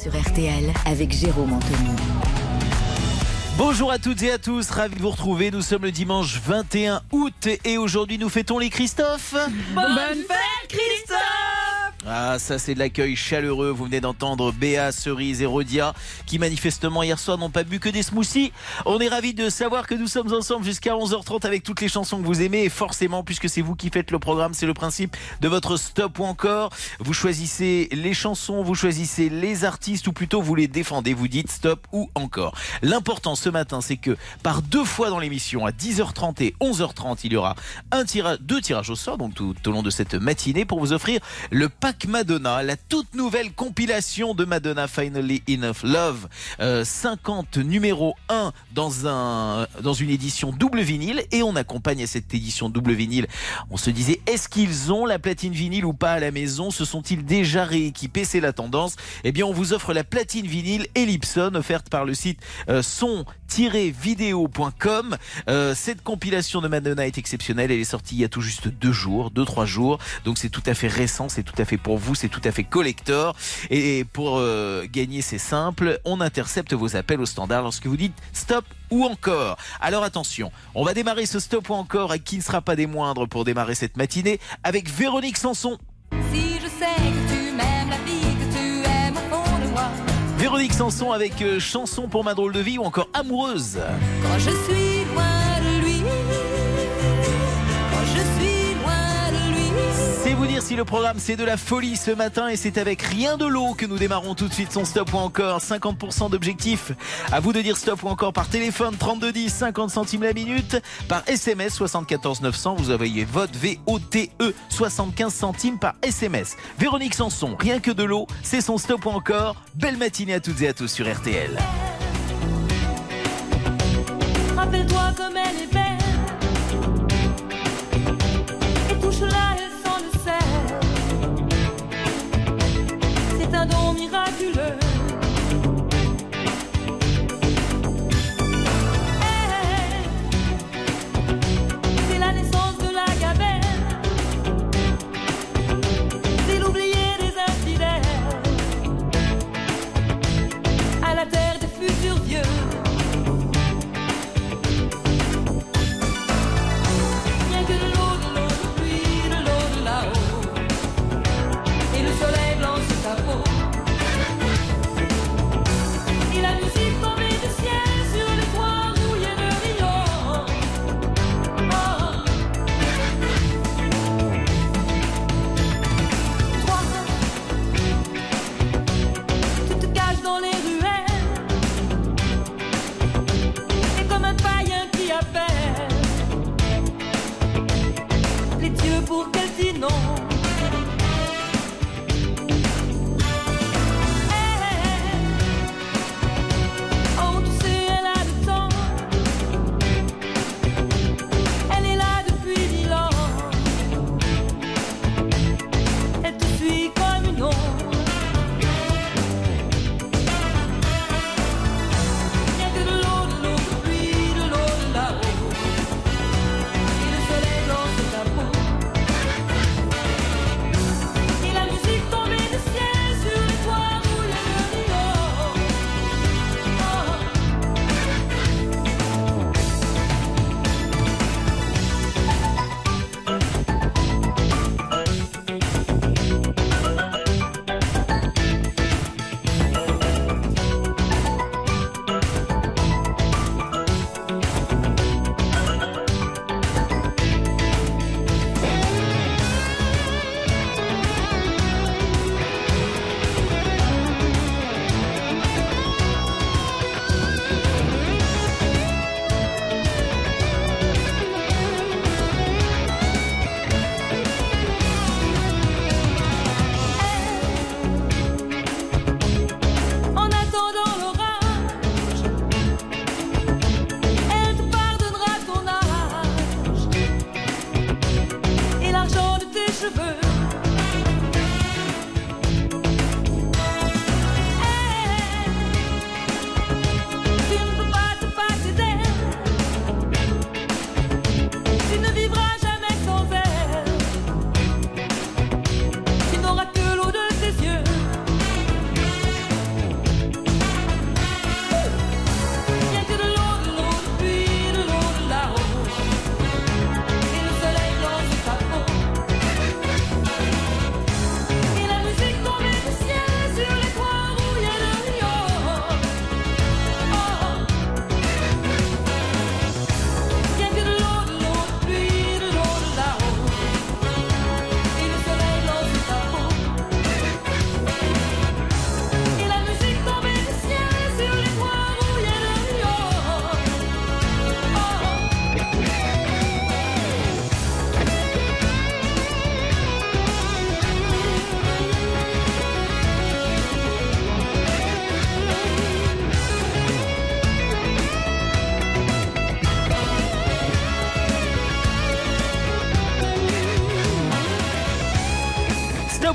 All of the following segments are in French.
sur RTL avec Jérôme Anthony. Bonjour à toutes et à tous, ravi de vous retrouver. Nous sommes le dimanche 21 août et aujourd'hui nous fêtons les Christophe. Bonne, fête Christophe ah, ça c'est de l'accueil chaleureux. Vous venez d'entendre Béa, Cerise et Rodia qui manifestement hier soir n'ont pas bu que des smoothies. On est ravis de savoir que nous sommes ensemble jusqu'à 11h30 avec toutes les chansons que vous aimez et forcément puisque c'est vous qui faites le programme, c'est le principe de votre stop ou encore. Vous choisissez les chansons, vous choisissez les artistes ou plutôt vous les défendez, vous dites stop ou encore. L'important ce matin c'est que par deux fois dans l'émission à 10h30 et 11h30 il y aura un tirage, deux tirages au sort donc tout au long de cette matinée pour vous offrir le Madonna, la toute nouvelle compilation de Madonna Finally Enough Love, 50 euh, numéro 1 dans, un, dans une édition double vinyle et on accompagne à cette édition double vinyle. On se disait, est-ce qu'ils ont la platine vinyle ou pas à la maison? Se sont-ils déjà rééquipés? C'est la tendance. Eh bien, on vous offre la platine vinyle Ellipson offerte par le site euh, son-vidéo.com. Euh, cette compilation de Madonna est exceptionnelle. Elle est sortie il y a tout juste deux jours, deux, trois jours. Donc c'est tout à fait récent, c'est tout à fait pour vous, c'est tout à fait collector. Et pour euh, gagner, c'est simple, on intercepte vos appels au standard lorsque vous dites stop ou encore. Alors attention, on va démarrer ce stop ou encore et qui ne sera pas des moindres pour démarrer cette matinée avec Véronique Sanson. Si je sais que tu m'aimes la vie que tu aimes au fond de moi. Véronique Sanson avec euh, Chanson pour ma drôle de vie ou encore Amoureuse. Quand je suis loin dire si le programme c'est de la folie ce matin et c'est avec rien de l'eau que nous démarrons tout de suite son stop ou encore 50% d'objectifs. À vous de dire stop ou encore par téléphone 3210 50 centimes la minute, par SMS 74 900 vous envoyez votre VOTE 75 centimes par SMS. Véronique Sanson, rien que de l'eau, c'est son stop ou encore. Belle matinée à toutes et à tous sur RTL. Rappelle-toi comme elle est belle. Miraculeux. know.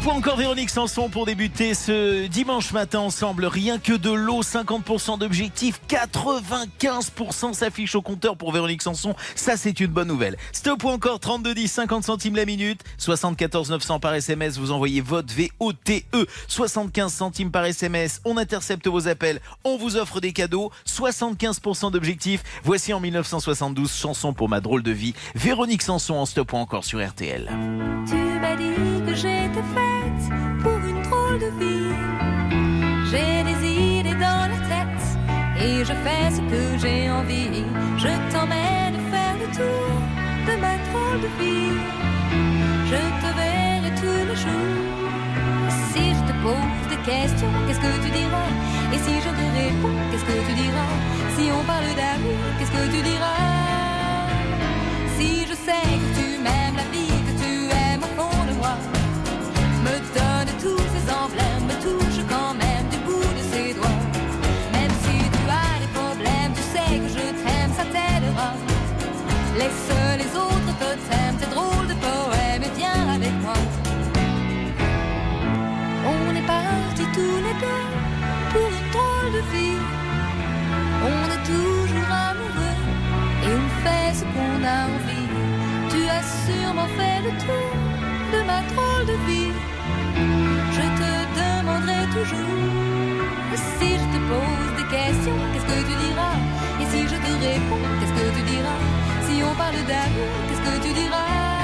Ou encore Véronique Sanson pour débuter ce dimanche matin ensemble. Rien que de l'eau, 50% d'objectifs, 95% s'affiche au compteur pour Véronique Sanson. Ça, c'est une bonne nouvelle. Stop ou encore 3210, 50 centimes la minute, 74 900 par SMS. Vous envoyez votre VOTE, 75 centimes par SMS. On intercepte vos appels, on vous offre des cadeaux, 75% d'objectifs. Voici en 1972, chanson pour ma drôle de vie. Véronique Sanson en stop encore sur RTL. Tu m'as dit que j'étais pour une drôle de vie. J'ai des idées dans la tête et je fais ce que j'ai envie. Je t'emmène faire le tour de ma drôle de vie. Je te verrai tous les jours. Si je te pose des questions, qu'est-ce que tu diras? Et si je te réponds, qu'est-ce que tu diras? Si on parle d'amour, qu'est-ce que tu diras? Si je sais de ma drôle de vie. Je te demanderai toujours si je te pose des questions, qu'est-ce que tu diras? Et si je te réponds, qu'est-ce que tu diras? Si on parle d'amour, qu'est-ce que tu diras?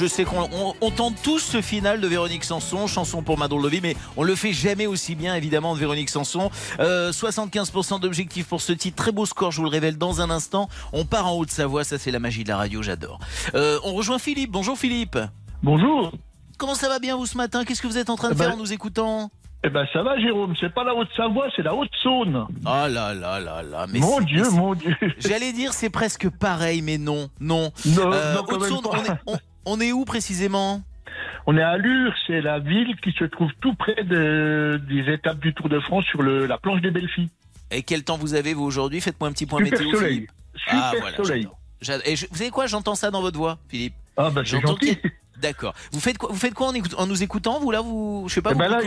Je sais qu'on on, on tente tous ce final de Véronique Sanson, chanson pour ma drôle de vie, mais on le fait jamais aussi bien, évidemment, de Véronique Sanson. Euh, 75% d'objectifs pour ce titre. Très beau score, je vous le révèle dans un instant. On part en Haute-Savoie, ça c'est la magie de la radio, j'adore. Euh, on rejoint Philippe. Bonjour Philippe. Bonjour. Comment ça va bien vous ce matin? Qu'est-ce que vous êtes en train de Eh ben- faire en nous écoutant? Eh ben ça va Jérôme, c'est pas la Haute-Savoie, c'est la Haute-Saône. Ah là là là là. Mais Mon Dieu, mon Dieu. J'allais dire c'est presque pareil, mais non, non. Non, Euh, non, même Haute-Saône, pas. on, est, on- on est où précisément? On est à Lure, c'est la ville qui se trouve tout près de- des étapes du Tour de France sur le, la planche des filles. Et quel temps vous avez vous aujourd'hui? Faites-moi un petit point Super météo. soleil. Philippe. Super ah voilà. soleil. Et je- vous savez quoi? J'entends ça dans votre voix, Philippe. Ah bah c'est J'entends D'accord. Vous faites quoi Vous faites quoi en, nous écoutant Vous là, vous, je sais pas. Eh ben là,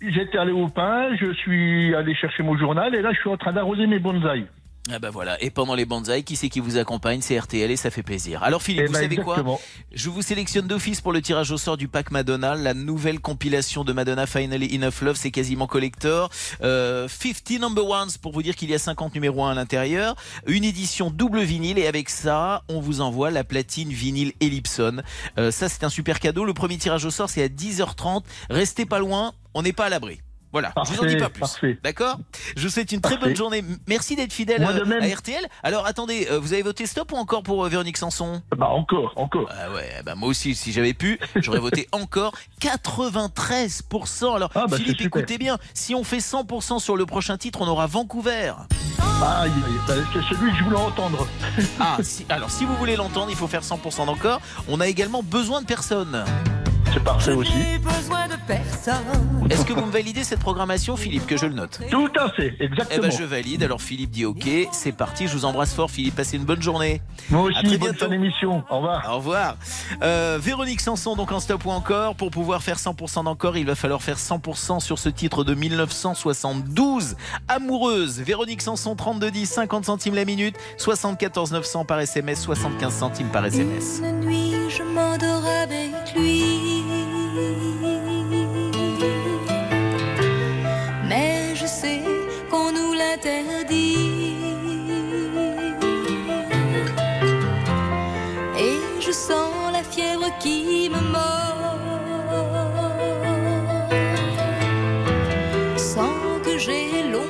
j'étais allé au pain, je suis allé chercher mon journal et là je suis en train d'arroser mes bonsaïs. Ah bah voilà. Et pendant les bonsaïs, qui c'est qui vous accompagne? C'est RTL et ça fait plaisir. Alors Philippe, Eh vous ben, savez quoi? Je vous sélectionne d'office pour le tirage au sort du pack Madonna, la nouvelle compilation de Madonna Finally Enough Love, c'est quasiment collector. Euh, 50 number ones pour vous dire qu'il y a 50 numéros 1 à l'intérieur. Une édition double vinyle et avec ça, on vous envoie la platine vinyle Ellipson. Euh, ça, c'est un super cadeau. Le premier tirage au sort, c'est à 10h30. Restez pas loin, on n'est pas à l'abri. Voilà, je vous en dis pas plus. D'accord? Je vous souhaite une très bonne journée. Merci d'être fidèle euh, à RTL. Alors attendez, euh, vous avez voté stop ou encore pour euh, Véronique Sanson? Bah encore, encore. ah ouais, bah moi aussi, si j'avais pu, j'aurais voté encore 93%. Alors, Ah bah, Philippe, écoutez bien, si on fait 100% sur le prochain titre, on aura Vancouver. Aïe, bah, c'est celui que je voulais entendre. Ah, si, alors si vous voulez l'entendre, il faut faire 100% d'encore. On a également besoin de personne. C'est parfait aussi. besoin de personne. Est-ce que vous me validez cette programmation, Philippe, que je le note? Tout à fait, Eh exactement. ben je valide. Alors Philippe dit OK, c'est parti. Je vous embrasse fort, Philippe. Passez une bonne journée. Moi À très aussi, bonne bientôt. fin d'émission. Au revoir. Au revoir. Euh, Véronique Sanson, donc en stop ou encore. Pour pouvoir faire 100% d'encore, il va falloir faire 100% sur ce titre de 1972. Amoureuse. Véronique Sanson, 3210, 50 centimes la minute, 74 900 par SMS, 75 centimes par SMS. Une nuit, je m'endors avec lui. Mais je sais qu'on nous l'interdit. Et je sens la fièvre qui me mord. Sans que j'ai l'ombre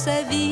sa vie.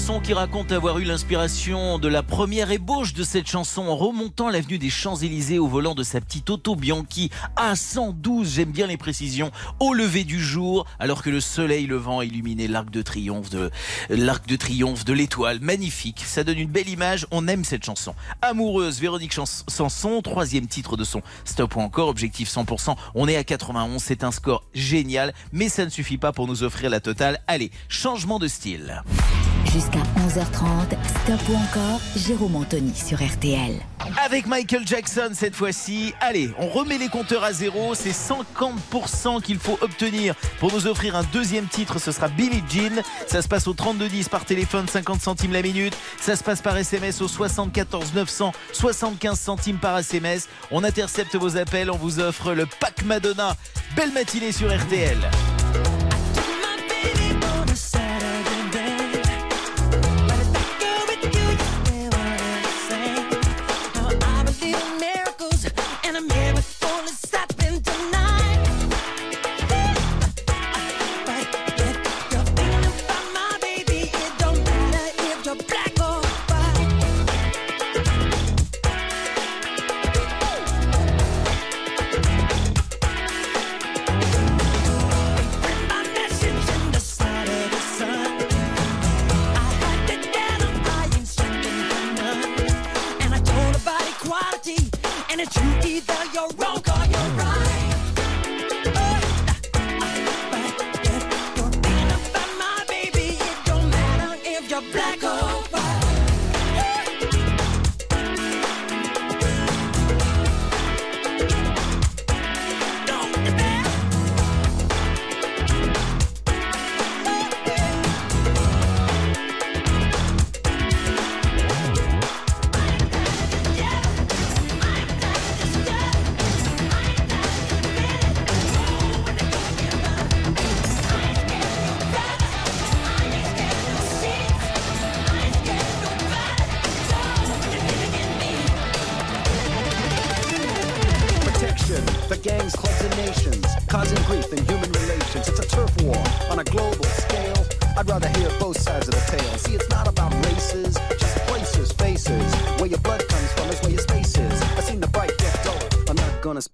Sanson qui raconte avoir eu l'inspiration de la première ébauche de cette chanson en remontant l'avenue des Champs-Élysées au volant de sa petite auto Bianchi à 112, j'aime bien les précisions, au lever du jour alors que le soleil levant illuminait l'arc de triomphe de l'arc de triomphe de l'étoile, magnifique, ça donne une belle image, on aime cette chanson. Amoureuse, Véronique Sanson, troisième titre de son Stop ou encore, objectif 100%, on est à 91, c'est un score génial, mais ça ne suffit pas pour nous offrir la totale. Allez, changement de style. Jusqu'à 11h30, Stop ou encore, Jérôme Anthony sur RTL. Avec Michael Jackson cette fois-ci. Allez, on remet les compteurs à zéro. C'est 50% qu'il faut obtenir pour nous offrir un deuxième titre. Ce sera Billie Jean. Ça se passe au 3210 par téléphone, 50 centimes la minute. Ça se passe par SMS au 74 900, 75 centimes par SMS. On intercepte vos appels. On vous offre le pack Madonna. Belle matinée sur RTL. You either you're wrong.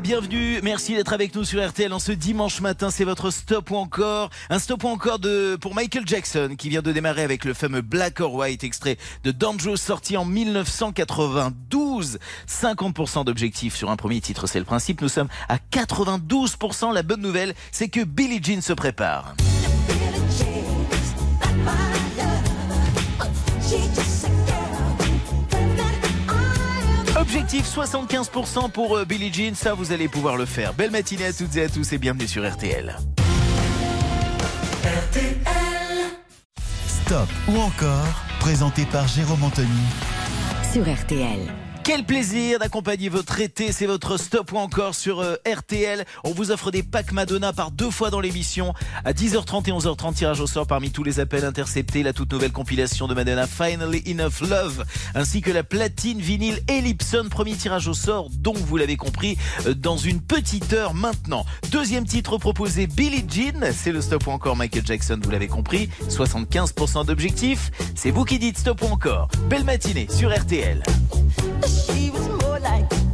bienvenue. Merci d'être avec nous sur RTL en ce dimanche matin. C'est votre stop ou encore. Un stop ou encore de, pour Michael Jackson qui vient de démarrer avec le fameux Black or White extrait de Dangerous sorti en 1992. 50% d'objectifs sur un premier titre, c'est le principe. Nous sommes à 92%. La bonne nouvelle, c'est que Billie Jean se prépare. Objectif 75% pour euh, Billie Jean, ça vous allez pouvoir le faire. Belle matinée à toutes et à tous et bienvenue sur RTL. RTL. Stop ou encore, présenté par Jérôme Anthony. Sur RTL. Quel plaisir d'accompagner votre été, c'est votre stop ou encore sur euh, RTL. On vous offre des packs Madonna par deux fois dans l'émission. À 10h30 et 11h30, tirage au sort parmi tous les appels interceptés, la toute nouvelle compilation de Madonna Finally Enough Love, ainsi que la platine vinyle Ellipson, premier tirage au sort, donc vous l'avez compris, euh, dans une petite heure maintenant. Deuxième titre proposé, Billie Jean, c'est le stop ou encore Michael Jackson, vous l'avez compris, 75% d'objectifs. C'est vous qui dites stop ou encore. Belle matinée sur RTL. She was more like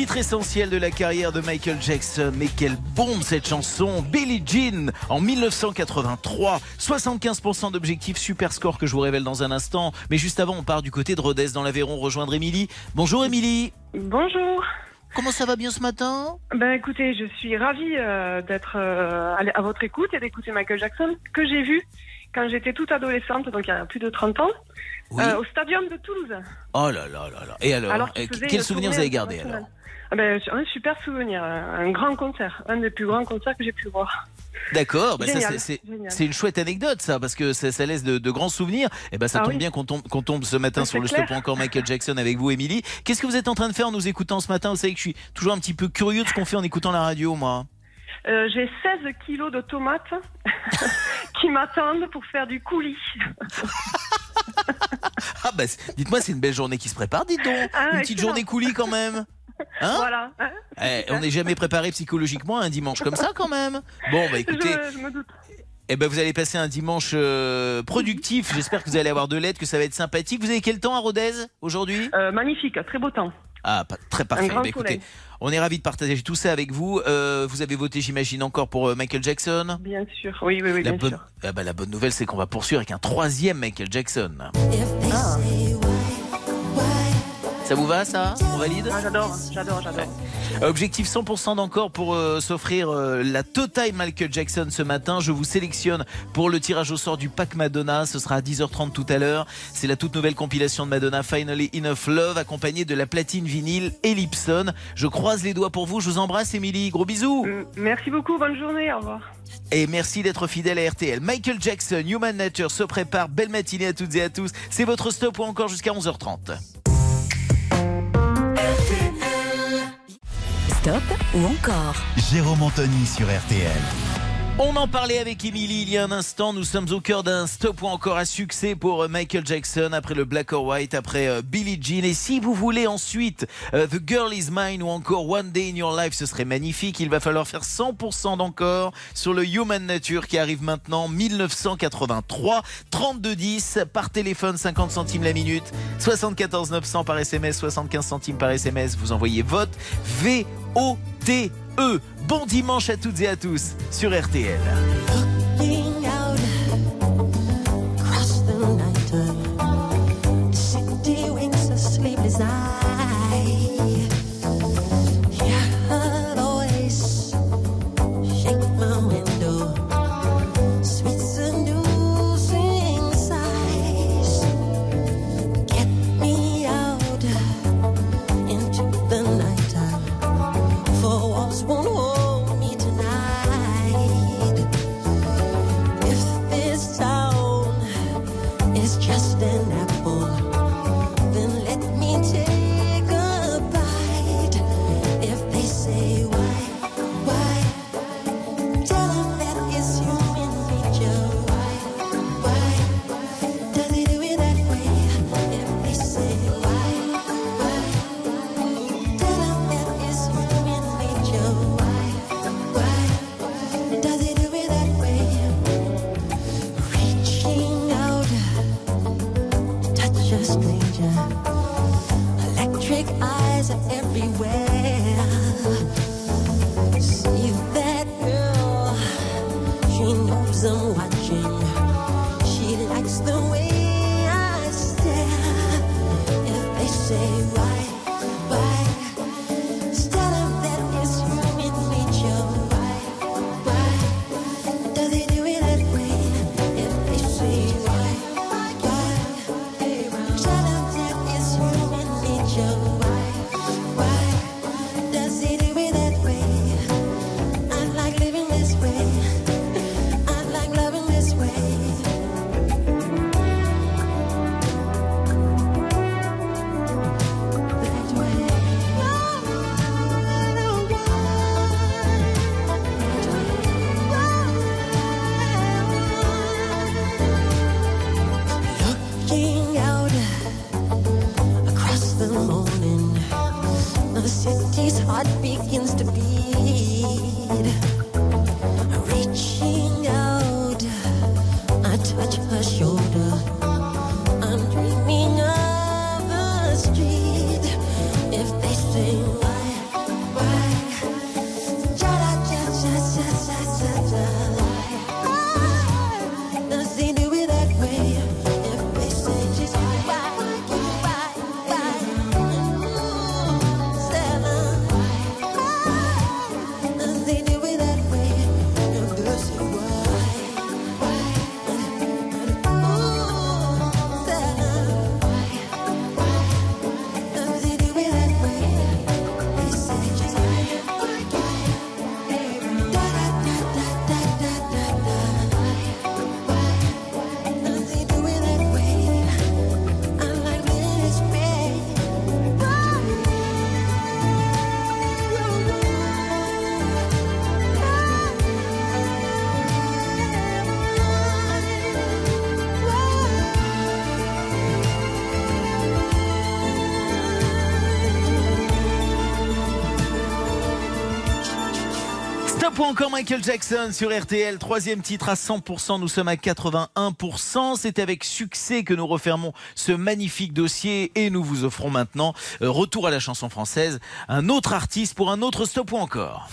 titre essentiel de la carrière de Michael Jackson, mais quelle bombe cette chanson Billie Jean en 1983, 75% d'objectifs, super score que je vous révèle dans un instant. Mais juste avant, on part du côté de Rodez dans l'Aveyron rejoindre Émilie. Bonjour Émilie. Bonjour. Comment ça va bien ce matin? Ben écoutez, je suis ravie euh, d'être euh, à votre écoute et d'écouter Michael Jackson que j'ai vu quand j'étais toute adolescente, donc il y a plus de 30 ans, Oui. euh, au Stadium de Toulouse. Oh là là là là. Et alors, Alors qu'il euh, faisait quel une souvenir vous avez gardé internationale. alors? Ah ben, un super souvenir, un un grand concert, un des plus grands concerts que j'ai pu voir. D'accord, bah Génial, c'est- une chouette anecdote ça, parce que ça, ça laisse de, de grands souvenirs. Et ben ça Ah tombe oui. bien qu'on tombe, qu'on tombe ce matin sur le clair. stop encore Michael Jackson avec vous, Émilie. Qu'est-ce que vous êtes en train de faire en nous écoutant ce matin? Vous savez que je suis toujours un petit peu curieux de ce qu'on fait en écoutant la radio, moi. Euh, j'ai 16 kilos de tomates qui m'attendent pour faire du coulis. Ah bah, dites-moi, c'est une belle journée qui se prépare, dites donc. Ah, une petite journée coulis quand même. Hein voilà. hein. Eh, on n'est jamais préparé psychologiquement à un dimanche comme ça quand même. Bon bah écoutez, je, je me doute. eh ben vous allez passer un dimanche euh, productif. J'espère que vous allez avoir de l'aide, que ça va être sympathique. Vous avez quel temps à Rodez aujourd'hui? Euh, magnifique, très beau temps. Ah, pas- très parfait. Bah, écoutez, soleil. on est ravis de partager tout ça avec vous. Euh, vous avez voté, j'imagine, encore pour euh, Michael Jackson? Bien sûr, oui, oui, oui, La bien bonne, sûr. ah bah, la bonne nouvelle, c'est qu'on va poursuivre avec un troisième Michael Jackson. Ah. Ça vous va, ça On valide Ah, j'adore, j'adore, j'adore. Objectif 100% d'encore pour euh, s'offrir euh, la totale Michael Jackson ce matin. Je vous sélectionne pour le tirage au sort du pack Madonna. Ce sera à 10h30 tout à l'heure. C'est la toute nouvelle compilation de Madonna Finally Enough Love accompagnée de la platine vinyle Ellipson. Je croise les doigts pour vous. Je vous embrasse, Émilie. Gros bisous. Merci beaucoup, bonne journée, au revoir. Et merci d'être fidèle à RTL. Michael Jackson, Human Nature se prépare. Belle matinée à toutes et à tous. C'est votre stop ou encore jusqu'à 11h30. Stop ou encore Jérôme Anthony sur RTL. On en parlait avec Émilie il y a un instant. Nous sommes au cœur d'un stop ou encore à succès pour euh, Michael Jackson après le Black or White, après euh, Billie Jean. Et si vous voulez ensuite euh, The Girl Is Mine ou encore One Day in Your Life, ce serait magnifique. Il va falloir faire 100% d'encore sur le Human Nature qui arrive maintenant 1983. 3210 par téléphone, 50 centimes la minute, 74 900 par SMS, 75 centimes par SMS. Vous envoyez vote V-O-T-E. E. Bon dimanche à toutes et à tous sur RTL. Encore Michael Jackson sur RTL, troisième titre à 100%, nous sommes à 81%. C'est avec succès que nous refermons ce magnifique dossier et nous vous offrons maintenant, euh, retour à la chanson française, un autre artiste pour un autre stop ou encore?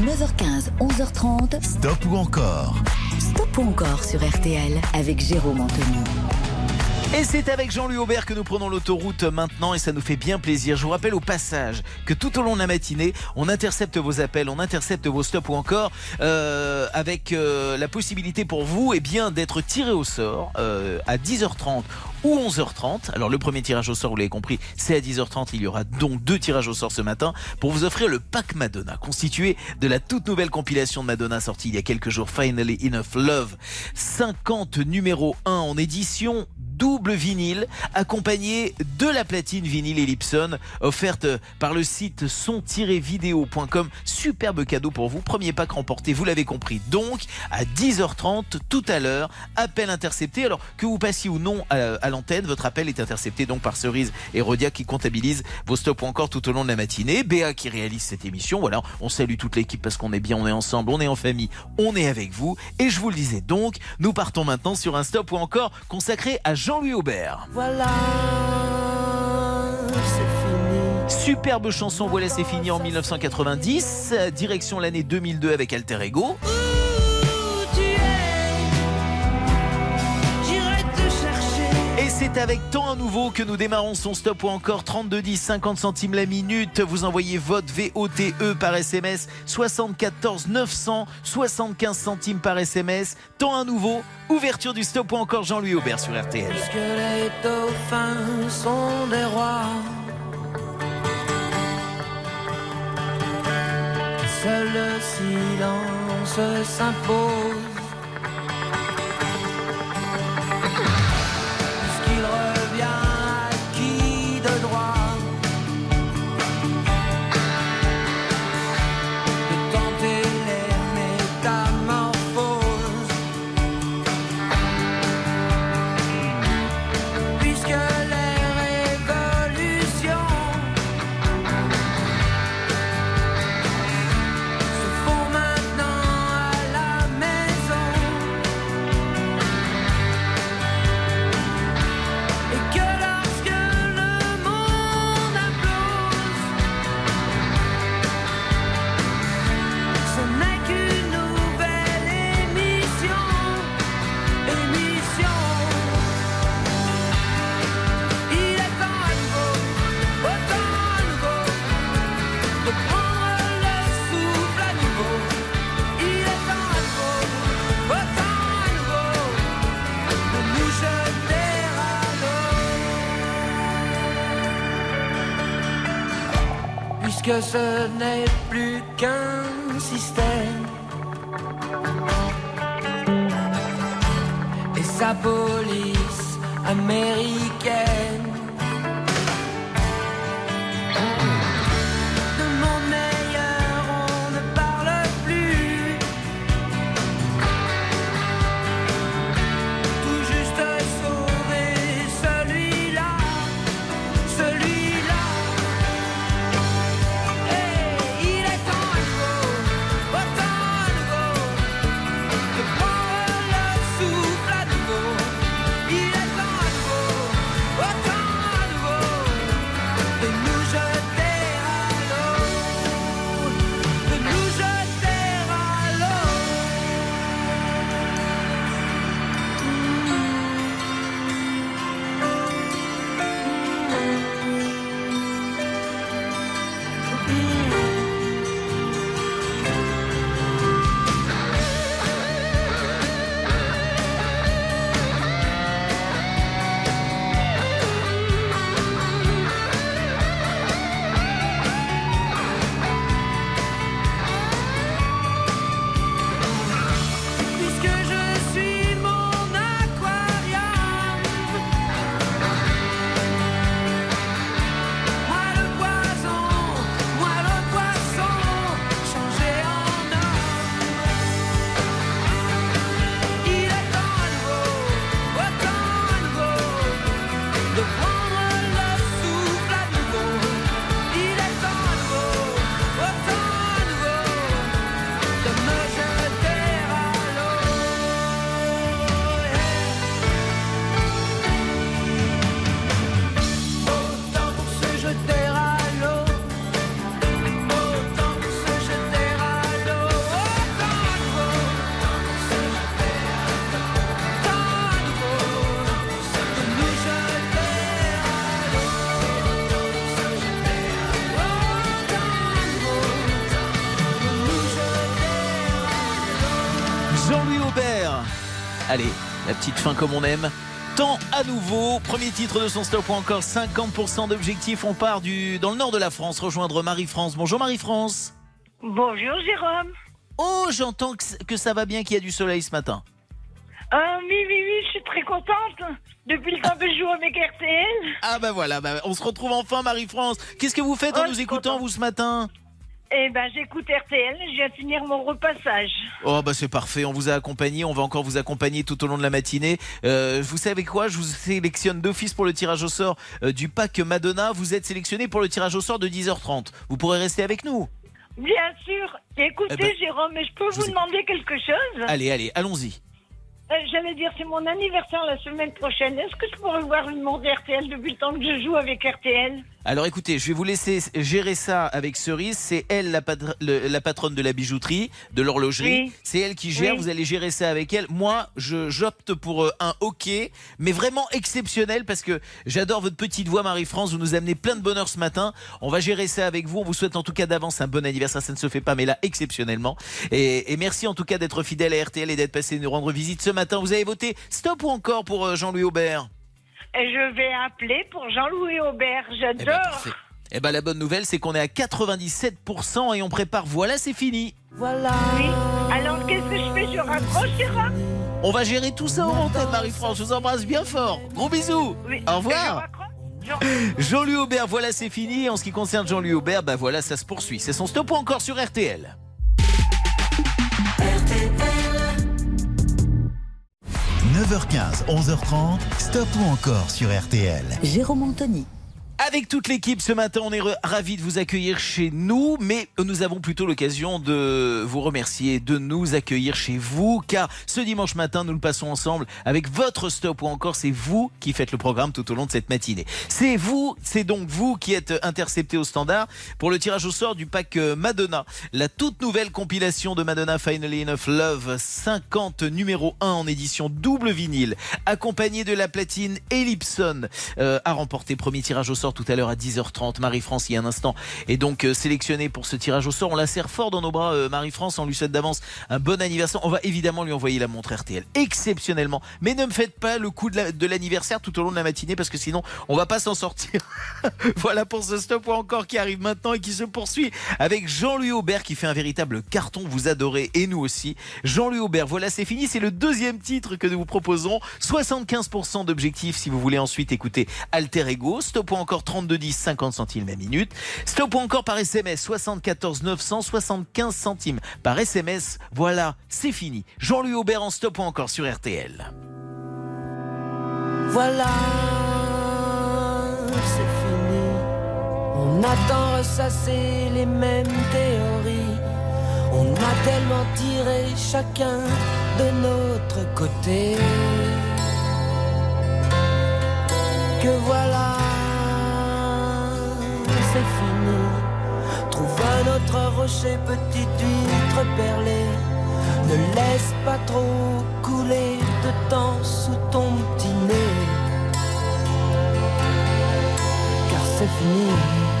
9h15, 11h30. Stop ou encore? Stop ou encore sur RTL avec Jérôme Anthony. Et c'est avec Jean-Louis Aubert que nous prenons l'autoroute maintenant et ça nous fait bien plaisir. Je vous rappelle au passage que tout au long de la matinée, on intercepte vos appels, on intercepte vos stops ou encore euh, avec euh, la possibilité pour vous eh bien d'être tiré au sort euh, à 10h30 ou 11h30. Alors le premier tirage au sort, vous l'avez compris, c'est à 10h30. Il y aura donc deux tirages au sort ce matin pour vous offrir le pack Madonna, constitué de la toute nouvelle compilation de Madonna sortie il y a quelques jours, Finally Enough Love. 50 numéro 1 en édition double vinyle accompagné de la platine vinyle Ellipson offerte par le site son-vidéo.com. Superbe cadeau pour vous. Premier pack remporté, vous l'avez compris. Donc à 10h30 tout à l'heure, appel intercepté. Alors que vous passiez ou non à, à l'antenne, votre appel est intercepté donc par Cerise et Rodia qui comptabilise vos stops ou encore tout au long de la matinée. Béa qui réalise cette émission. Voilà, on salue toute l'équipe parce qu'on est bien, on est ensemble, on est en famille, on est avec vous. Et je vous le disais donc, nous partons maintenant sur un stop ou encore consacré à Jean-Louis Aubert. Voilà, c'est fini. Superbe chanson, voilà c'est fini en 1990, euh, direction l'année 2002 avec Alter Ego. C'est avec temps à nouveau que nous démarrons son stop ou encore 32 10 50 centimes la minute. Vous envoyez votre VOTE par SMS 74 900 75 centimes par SMS. Temps à nouveau, ouverture du stop ou encore Jean-Louis Aubert sur RTL. Puisque les dauphins sont des rois? Seul le silence s'impose. Ce n'est plus qu'un système. Et sa police petite fin comme on aime. Temps à nouveau, premier titre de son stop ou encore 50% d'objectifs. On part du, dans le nord de la France rejoindre Marie-France. Bonjour Marie-France. Bonjour Jérôme. Oh, j'entends que, que ça va bien, qu'il y a du soleil ce matin. Ah oui, oui, oui, je suis très contente. Depuis le temps que je joue avec RTL. Ah bah voilà, bah, on se retrouve enfin Marie-France. Qu'est-ce que vous faites en Oh, nous écoutant contente. vous ce matin? Eh ben, j'écoute RTL, je viens de finir mon repassage. Oh bah c'est parfait, on vous a accompagné, on va encore vous accompagner tout au long de la matinée. Euh, vous savez quoi? Je vous sélectionne d'office pour le tirage au sort euh, du pack Madonna. Vous êtes sélectionné pour le tirage au sort de 10h30. Vous pourrez rester avec nous. Bien sûr. Écoutez, Eh ben, Jérôme, mais je peux je vous demander quelque chose? Allez, allez, allons-y. Euh, J'allais dire, c'est mon anniversaire la semaine prochaine. Est-ce que je pourrais voir une montre RTL depuis le temps que je joue avec RTL Alors écoutez, je vais vous laisser gérer ça avec Cerise. C'est elle la, patr- le- la patronne de la bijouterie, de l'horlogerie. Oui. C'est elle qui gère. Oui. Vous allez gérer ça avec elle. Moi, je j'opte pour euh, un hockey, mais vraiment exceptionnel parce que j'adore votre petite voix, Marie-France. Vous nous amenez plein de bonheur ce matin. On va gérer ça avec vous. On vous souhaite en tout cas d'avance un bon anniversaire. Ça ne se fait pas, mais là exceptionnellement. Et, et merci en tout cas d'être fidèle à RTL et d'être passé nous rendre visite ce matin. Vous avez voté stop ou encore pour euh, Jean-Louis Aubert? Je vais appeler pour Jean-Louis Aubert. Eh ben, J'adore. Eh ben, la bonne nouvelle, c'est qu'on est à 97% et on prépare. Voilà, c'est fini. Voilà. oui. Alors, qu'est-ce que je fais? Je raccroche, Jérôme On va gérer tout ça en antenne, Marie-France. Je vous embrasse bien fort. Gros bisous. Oui. Au revoir. Jean-Louis Aubert, voilà, c'est fini. Et en ce qui concerne Jean-Louis Aubert, bah voilà, ça se poursuit. C'est son stop ou encore sur RTL. 9h15, 11h30, stop ou encore sur RTL. Jérôme Anthony. Avec toute l'équipe ce matin, on est ravis de vous accueillir chez nous, mais nous avons plutôt l'occasion de vous remercier, de nous accueillir chez vous, car ce dimanche matin, nous le passons ensemble avec votre stop ou encore c'est vous qui faites le programme tout au long de cette matinée. C'est vous, c'est donc vous qui êtes intercepté au standard pour le tirage au sort du pack euh, Madonna, la toute nouvelle compilation de Madonna Finally Enough Love, 50 numéro 1 en édition double vinyle, accompagné de la platine Ellipson, euh, a remporté premier tirage au sort tout à l'heure à 10h30. Marie-France, il y a un instant, est donc euh, sélectionnée pour ce tirage au sort. On la serre fort dans nos bras, euh, Marie-France. On lui souhaite d'avance un bon anniversaire. On va évidemment lui envoyer la montre RTL, exceptionnellement. Mais ne me faites pas le coup de la- de l'anniversaire tout au long de la matinée parce que sinon, on va pas s'en sortir. voilà pour ce stop ou encore qui arrive maintenant et qui se poursuit avec Jean-Louis Aubert qui fait un véritable carton. Vous adorez et nous aussi. Jean-Louis Aubert, voilà, c'est fini. C'est le deuxième titre que nous vous proposons. 75% d'objectifs si vous voulez ensuite écouter Alter Ego. Stop ou encore 32 10 50 centimes la minute. Stop ou encore par SMS 74 900 75 centimes par SMS. Voilà, c'est fini. Jean-Louis Aubert en stop ou encore sur RTL. Voilà, c'est fini. On attend ressasser les mêmes théories. On a tellement tiré chacun de notre côté. Que voilà, c'est fini. Trouve un autre rocher, petite huître perlée. Ne laisse pas trop couler de temps sous ton petit nez. Car c'est fini.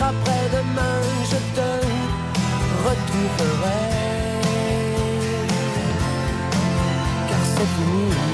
Après-demain, je te retrouverai. Car c'est fini.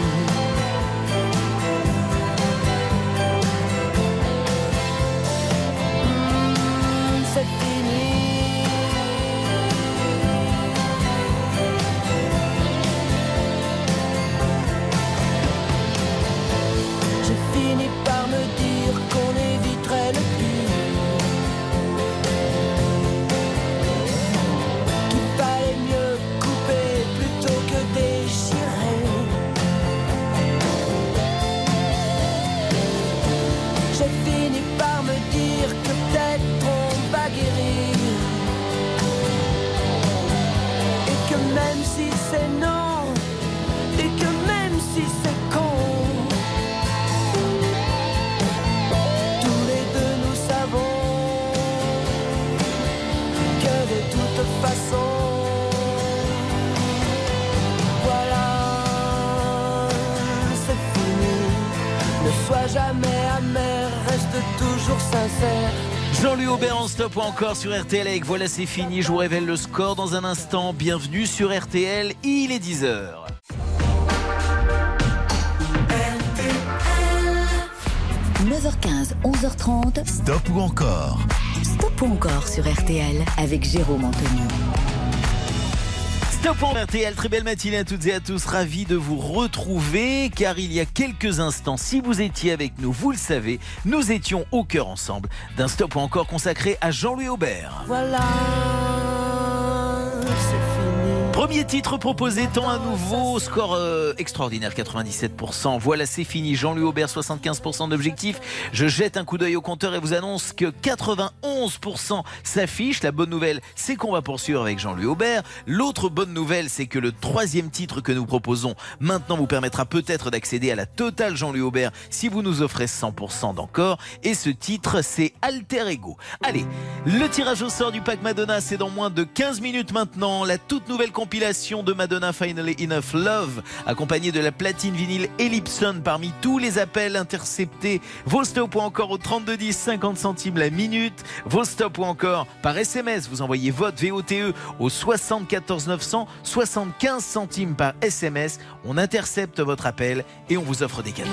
Stop ou encore sur RTL avec Voilà c'est fini, je vous révèle le score dans un instant. Bienvenue sur RTL, il est 10h. h 9h15, 11h30. Stop ou encore? Stop ou encore sur RTL avec Jérôme Anthony. Stop en RTL, très belle matinée à toutes et à tous, ravi de vous retrouver car il y a quelques instants, si vous étiez avec nous, vous le savez, nous étions au cœur ensemble d'un stop encore consacré à Jean-Louis Aubert. Voilà. Premier titre proposé, tant à nouveau, score euh, extraordinaire, 97%. Voilà, c'est fini. Jean-Louis Aubert, 75% d'objectifs. Je jette un coup d'œil au compteur et vous annonce que 91% s'affiche. La bonne nouvelle, c'est qu'on va poursuivre avec Jean-Louis Aubert. L'autre bonne nouvelle, c'est que le troisième titre que nous proposons maintenant vous permettra peut-être d'accéder à la totale Jean-Louis Aubert si vous nous offrez 100% d'encore. Et ce titre, c'est Alter Ego. Allez, le tirage au sort du pack Madonna, c'est dans moins de 15 minutes maintenant. La toute nouvelle compilation de Madonna Finally Enough Love, accompagnée de la platine vinyle Ellipson parmi tous les appels interceptés. Vos stops ou encore au 3210, 50 centimes la minute. Vos stops ou encore par SMS, vous envoyez votre VOTE au 74 900, 75 centimes par SMS. On intercepte votre appel et on vous offre des cadeaux.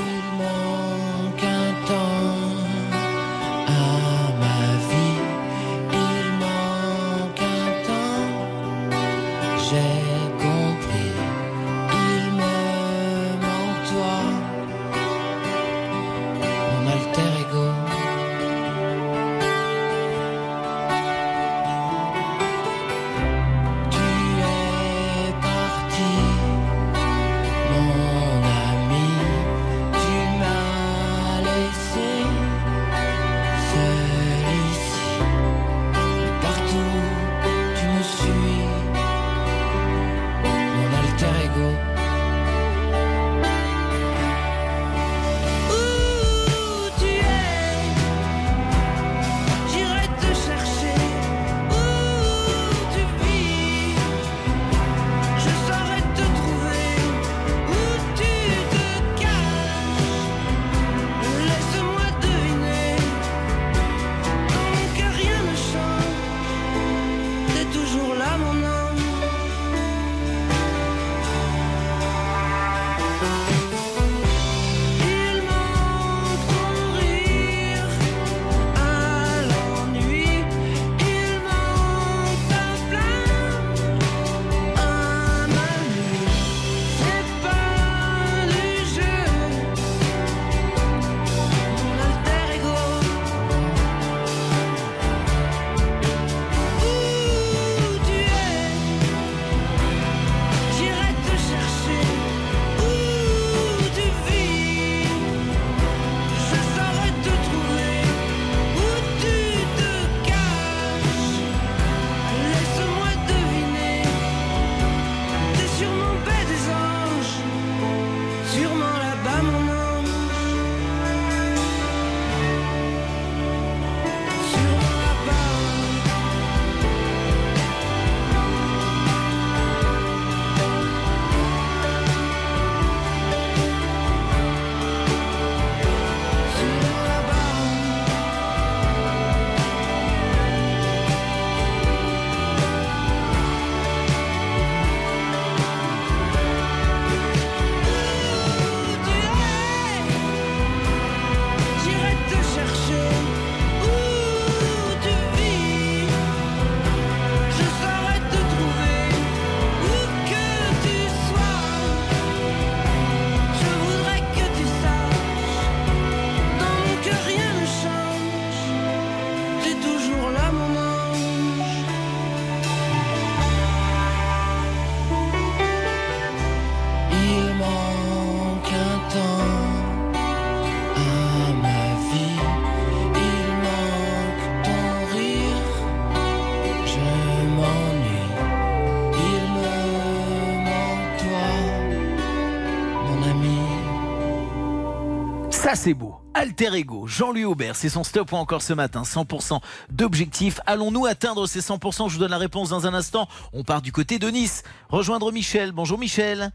Beau. Alter Ego, Jean-Louis Aubert, c'est son stop ou encore ce matin. 100% d'objectifs. Allons-nous atteindre ces 100% Je vous donne la réponse dans un instant. On part du côté de Nice. Rejoindre Michel. Bonjour Michel.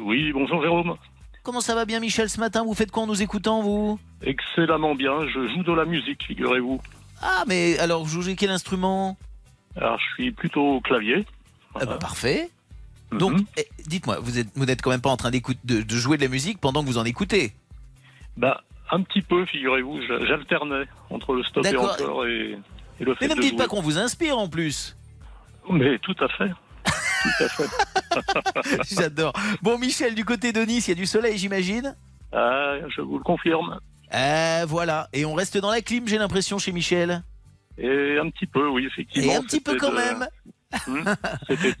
Oui, bonjour Jérôme. Comment ça va bien Michel ce matin? Vous faites quoi en nous écoutant vous? Excellemment bien, je joue de la musique, figurez-vous. Ah mais alors vous jouez quel instrument? Alors je suis plutôt au clavier. Ah bah, parfait. Mhm. Donc, eh, dites-moi, vous êtes, vous n'êtes quand même pas en train d'écouter, de, de jouer de la musique pendant que vous en écoutez? Bah, un petit peu, figurez-vous, j'a- j'alternais entre le stop et encore et, et le fait Mais ne me dites jouer. pas qu'on vous inspire en plus. Mais tout à fait. tout à fait. J'adore. Bon, Michel, du côté de Nice, il y a du soleil, j'imagine? Ah, je vous le confirme. Euh, voilà. Et on reste dans la clim, j'ai l'impression, chez Michel. Et un petit peu, oui, effectivement. Et un petit peu quand de- même. Hmm,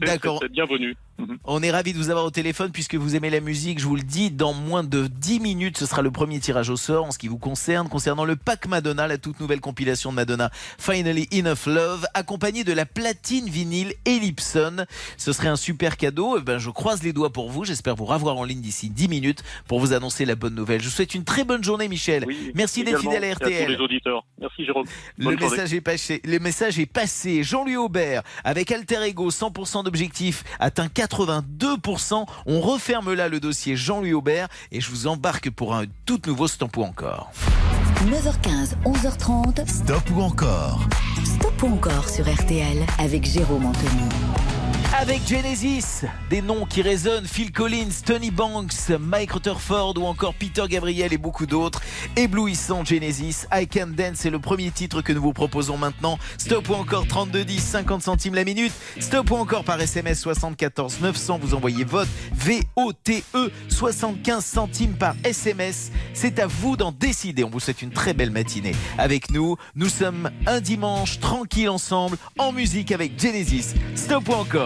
D'accord. bienvenu. Mhm. On est ravis de vous avoir au téléphone puisque vous aimez la musique. Je vous le dis, dans moins de 10 minutes, ce sera le premier tirage au sort en ce qui vous concerne, concernant le pack Madonna, la toute nouvelle compilation de Madonna, Finally Enough Love, accompagné de la platine vinyle Ellipson. Ce serait un super cadeau. Eh ben, je croise les doigts pour vous. J'espère vous revoir en ligne d'ici 10 minutes pour vous annoncer la bonne nouvelle. Je vous souhaite une très bonne journée, Michel. Merci d'être fidèle à et tous RTL. les auditeurs. Merci Jérôme. Le journée. message, est passé, le message est passé. Jean-Louis Aubert, avec Alter Ego, 100% d'objectifs, atteint 82%. On referme là le dossier Jean-Louis Aubert et je vous embarque pour un tout nouveau Stampo encore. 9h15, 11h30. Stop ou encore Stop ou encore sur RTL avec Jérôme Anthony. Avec Genesis, des noms qui résonnent, Phil Collins, Tony Banks, Mike Rutherford ou encore Peter Gabriel et beaucoup d'autres. Éblouissant Genesis, I Can Dance est le premier titre que nous vous proposons maintenant. Stop ou encore 32 10, 50 centimes la minute. Stop ou encore par SMS 74 900, vous envoyez vote V-O-T-E 75 centimes par SMS. C'est à vous d'en décider. On vous souhaite une très belle matinée avec nous. Nous sommes un dimanche tranquille ensemble en musique avec Genesis. Stop ou encore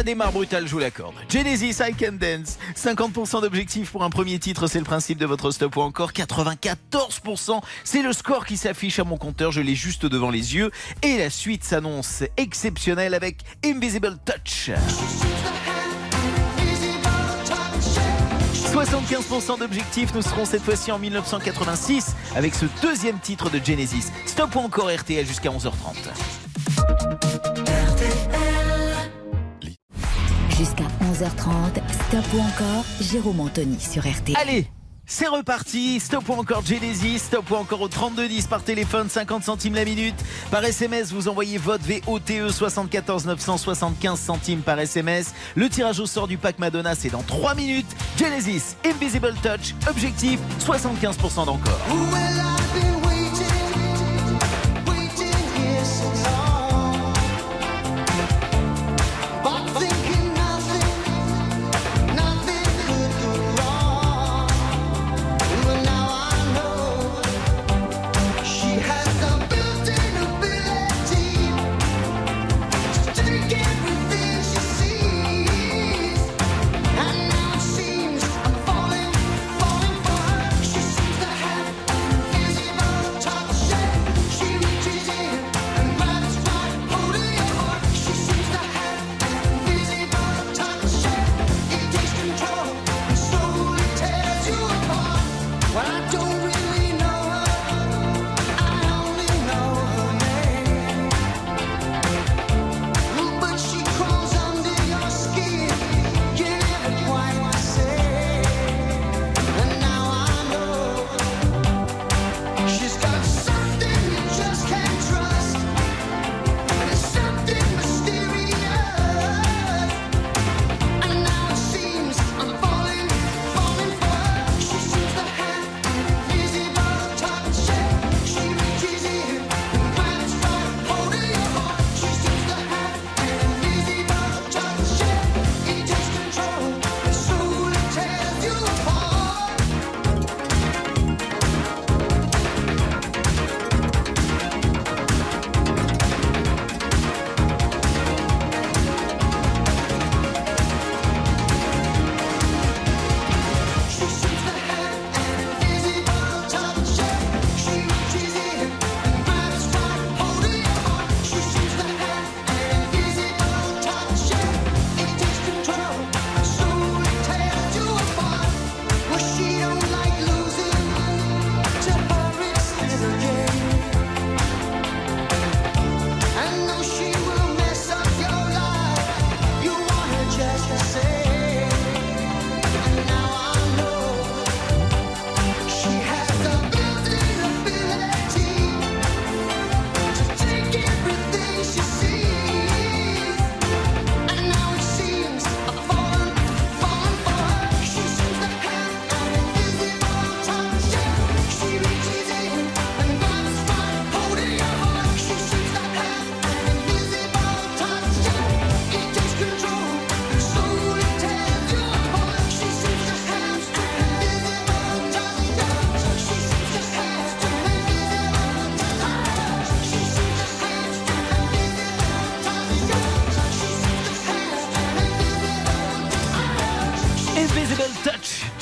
Ça démarre brutal, je vous l'accorde. Genesis, I Can Dance. 50% d'objectifs pour un premier titre, c'est le principe de votre stop ou encore 94%. C'est le score qui s'affiche à mon compteur, je l'ai juste devant les yeux. Et la suite s'annonce exceptionnelle avec Invisible Touch. 75% d'objectifs, nous serons cette fois-ci en 1986 avec ce deuxième titre de Genesis. Stop ou encore RTL jusqu'à 11h30. Jusqu'à 11h30, Stop ou encore Jérôme Anthony sur RTL. Allez c'est reparti, stop ou encore Genesis, stop ou encore au 3210 par téléphone, 50 centimes la minute. Par SMS, vous envoyez votre VOTE 74 975 centimes par SMS. Le tirage au sort du pack Madonna, c'est dans 3 minutes. Genesis, Invisible Touch, objectif 75% d'encore.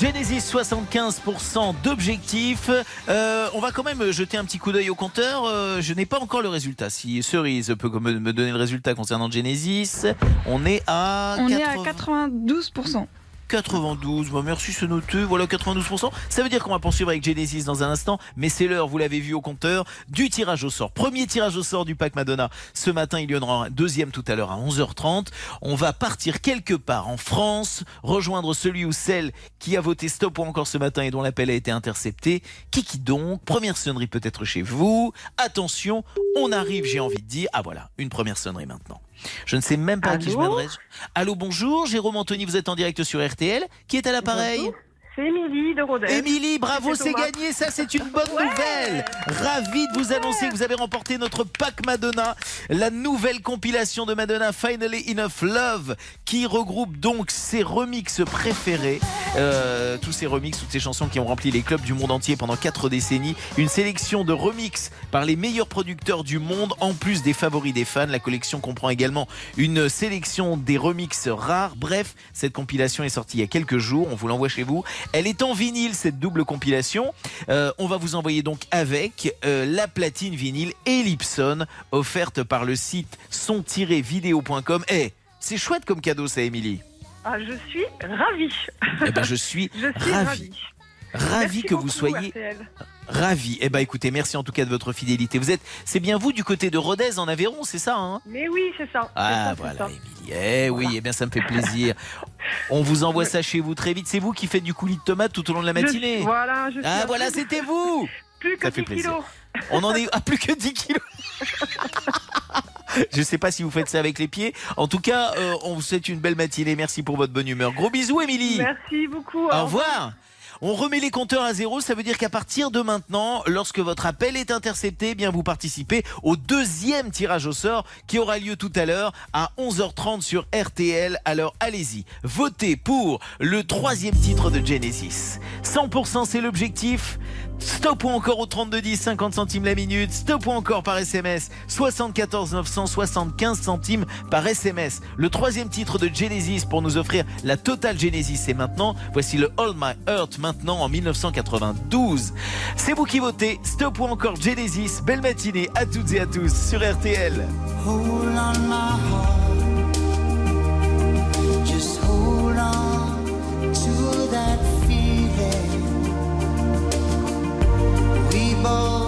Genesis 75% d'objectifs. Euh, on va quand même jeter un petit coup d'œil au compteur. Euh, je n'ai pas encore le résultat. Si Cerise peut me, me donner le résultat concernant Genesis, on est à On est à 80 92%. 92, bah merci c'est noté, voilà 92%. Ça veut dire qu'on va poursuivre avec Genesis dans un instant, mais c'est l'heure, vous l'avez vu au compteur, du tirage au sort. Premier tirage au sort du pack Madonna. Ce matin, il y en aura un deuxième tout à l'heure à 11h30. On va partir quelque part en France, rejoindre celui ou celle qui a voté stop ou encore ce matin et dont l'appel a été intercepté. Qui donc? Première sonnerie peut-être chez vous. Attention, on arrive, j'ai envie de dire. Ah voilà, une première sonnerie maintenant. Je ne sais même pas à qui je m'adresse. Allô, bonjour. Jérôme Anthony, vous êtes en direct sur RTL. Qui est à l'appareil? Bonjour, C'est Émilie de Rodez. Émilie, bravo, C'est gagné. Ça, c'est une bonne nouvelle. Ravi de vous annoncer que vous avez remporté notre pack Madonna, la nouvelle compilation de Madonna Finally Enough Love, qui regroupe donc ses remixes préférés. euh, tous ces remixes, toutes ces chansons qui ont rempli les clubs du monde entier pendant 4 décennies. Une sélection de remixes par les meilleurs producteurs du monde, en plus des favoris des fans. La collection comprend également une sélection des remixes rares. Bref, cette compilation est sortie il y a quelques jours. On vous l'envoie chez vous. Elle est en vinyle, cette double compilation. Euh, on va vous envoyer donc avec euh, la platine vinyle Ellipson, offerte par le site son-vidéo.com. Eh, c'est chouette comme cadeau, ça, Émilie. Ah, je suis ravie. Eh ben, je suis, Je suis ravi. ravie. Ravi Merci que vous soyez RTL. Ravi. Eh ben, écoutez, merci en tout cas de votre fidélité. Vous êtes, c'est bien vous du côté de Rodez en Aveyron, c'est ça, hein? Mais oui, c'est ça. Ah, ça, voilà. Émilie. Eh oui, eh bien, ça me fait plaisir. On vous envoie ça chez vous très vite. C'est vous qui faites du coulis de tomate tout au long de la matinée. voilà, je ah, voilà, c'était vous. Plus que Ça fait 10 plaisir. kilos. On en est à plus que 10 kilos. Je sais pas si vous faites ça avec les pieds. En tout cas, euh, on vous souhaite une belle matinée. Merci pour votre bonne humeur. Gros bisous, Émilie. Merci beaucoup. Au revoir. On remet les compteurs à zéro, ça veut dire qu'à partir de maintenant, lorsque votre appel est intercepté, eh bien vous participez au deuxième tirage au sort qui aura lieu tout à l'heure à 11h30 sur RTL. Alors allez-y, votez pour le troisième titre de Genesis. 100% c'est l'objectif. Stop ou encore au 3210, 50 centimes la minute. Stop ou encore par SMS, 74 975 centimes par SMS. Le troisième titre de Genesis pour nous offrir la totale Genesis. Et maintenant, voici le All My Earth maintenant en 1992. C'est vous qui votez. Stop ou encore Genesis. Belle matinée à toutes et à tous sur RTL. Hold my heart. people.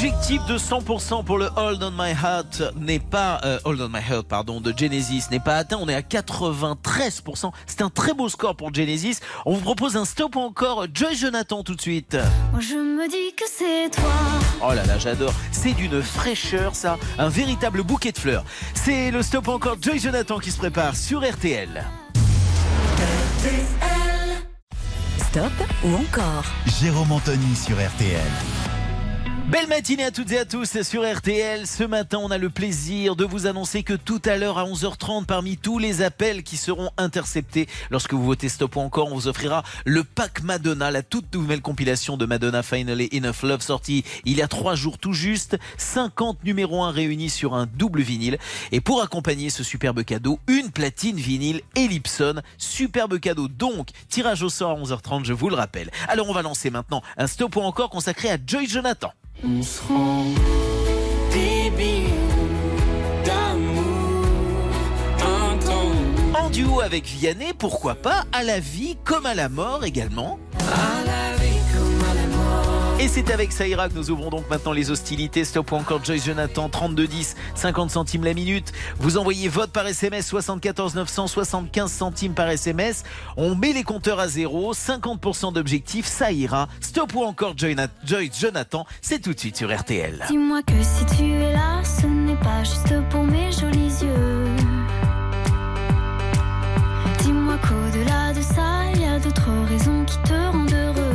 Positif de 100% pour le Hold on My Heart n'est pas euh, Hold on My Heart pardon de Genesis n'est pas atteint. On est à 93%. C'est un très beau score pour Genesis. On vous propose un stop ou encore Joy Jonathan tout de suite. Moi je me dis que c'est toi. Oh là là, j'adore. C'est d'une fraîcheur ça, un véritable bouquet de fleurs. C'est le stop ou encore Joy Jonathan qui se prépare sur RTL. Stop ou encore? Jérôme Anthony sur RTL. Belle matinée à toutes et à tous sur RTL. Ce matin, on a le plaisir de vous annoncer que tout à l'heure à 11h30, parmi tous les appels qui seront interceptés lorsque vous votez Stop ou encore, on vous offrira le pack Madonna, la toute nouvelle compilation de Madonna Finally Enough Love sortie il y a trois jours tout juste. 50 numéros 1 réunis sur un double vinyle. Et pour accompagner ce superbe cadeau, une platine vinyle Ellipson. Superbe cadeau donc, tirage au sort à 11h30, je vous le rappelle. Alors on va lancer maintenant un Stop ou encore consacré à Joy Jonathan. On se rend d'amour. En duo avec Vianney, pourquoi pas, à la vie comme à la mort également. À la vie Et c'est avec Saïra que nous ouvrons donc maintenant les hostilités. Stop ou encore Joyce Jonathan, 3210, 50 centimes la minute. Vous envoyez vote par SMS 74 900, 75 centimes par SMS. On met les compteurs à zéro, 50% d'objectif, ça ira. Stop ou encore Joy- Joyce Jonathan, c'est tout de suite sur RTL. Dis-moi que si tu es là, ce n'est pas juste pour mes jolis yeux. Dis-moi qu'au-delà de ça, il y a d'autres raisons qui te rendent heureux.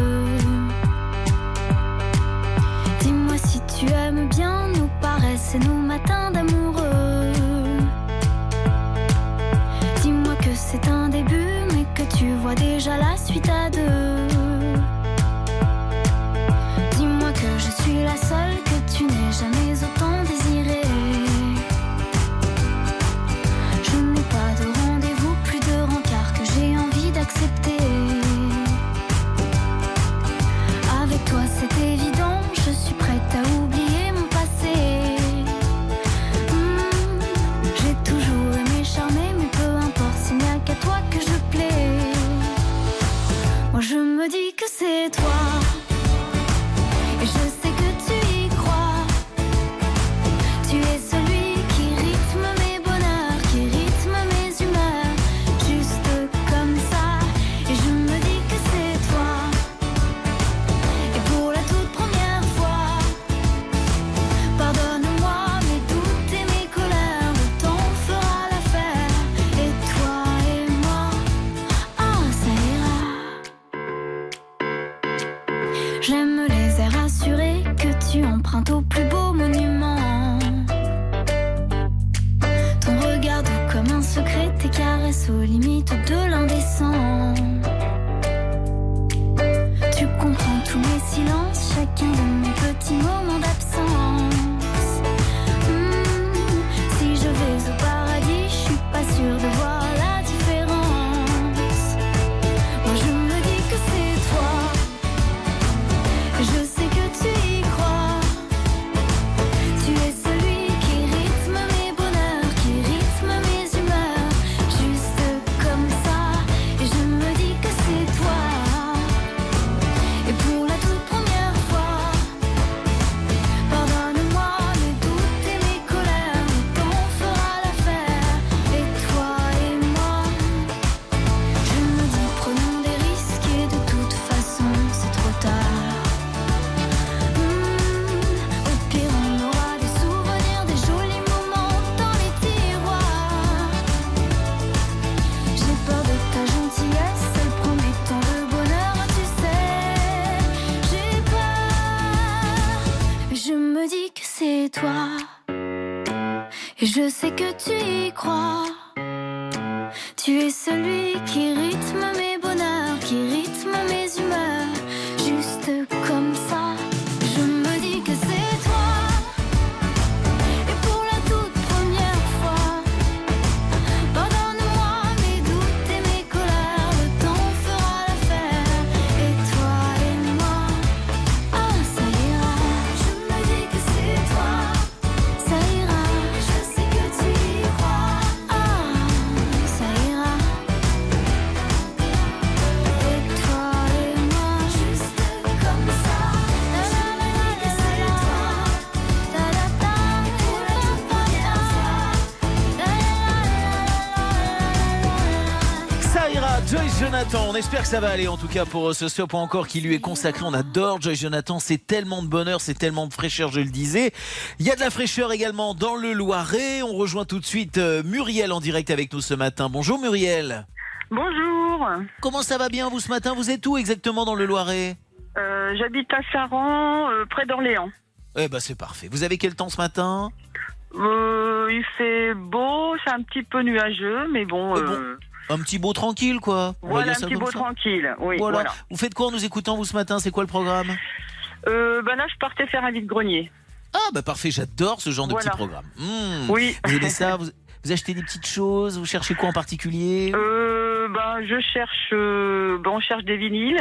Tu aimes bien nos paresses et nos matins d'amoureux. Dis-moi que c'est un début, mais que tu vois déjà la suite à deux. Je me dis que c'est toi. Aux limites que ça va aller en tout cas pour euh, ce stop encore qui lui est consacré. On adore Joyce Jonathan, c'est tellement de bonheur, c'est tellement de fraîcheur, je le disais. Il y a de la fraîcheur également dans le Loiret. On rejoint tout de suite euh, Muriel en direct avec nous ce matin. Bonjour Muriel. Bonjour. Comment ça va bien vous ce matin? Vous êtes où exactement dans le Loiret? Euh, J'habite à Saran, euh, près d'Orléans. Eh ben c'est parfait. Vous avez quel temps ce matin? Euh, il fait beau, c'est un petit peu nuageux, mais bon. euh, Un petit beau tranquille quoi. On voilà, un petit beau ça. tranquille. Oui, Voilà. voilà. Vous faites quoi en nous écoutant vous ce matin? C'est quoi le programme? Euh, ben là, je partais faire un vide-grenier. Ah bah parfait, j'adore ce genre de petit programme. Hmm. Oui. Vous aimez ça? Vous, vous achetez des petites choses? Vous cherchez quoi en particulier? Euh, ben, je cherche, euh, ben, on cherche des vinyles.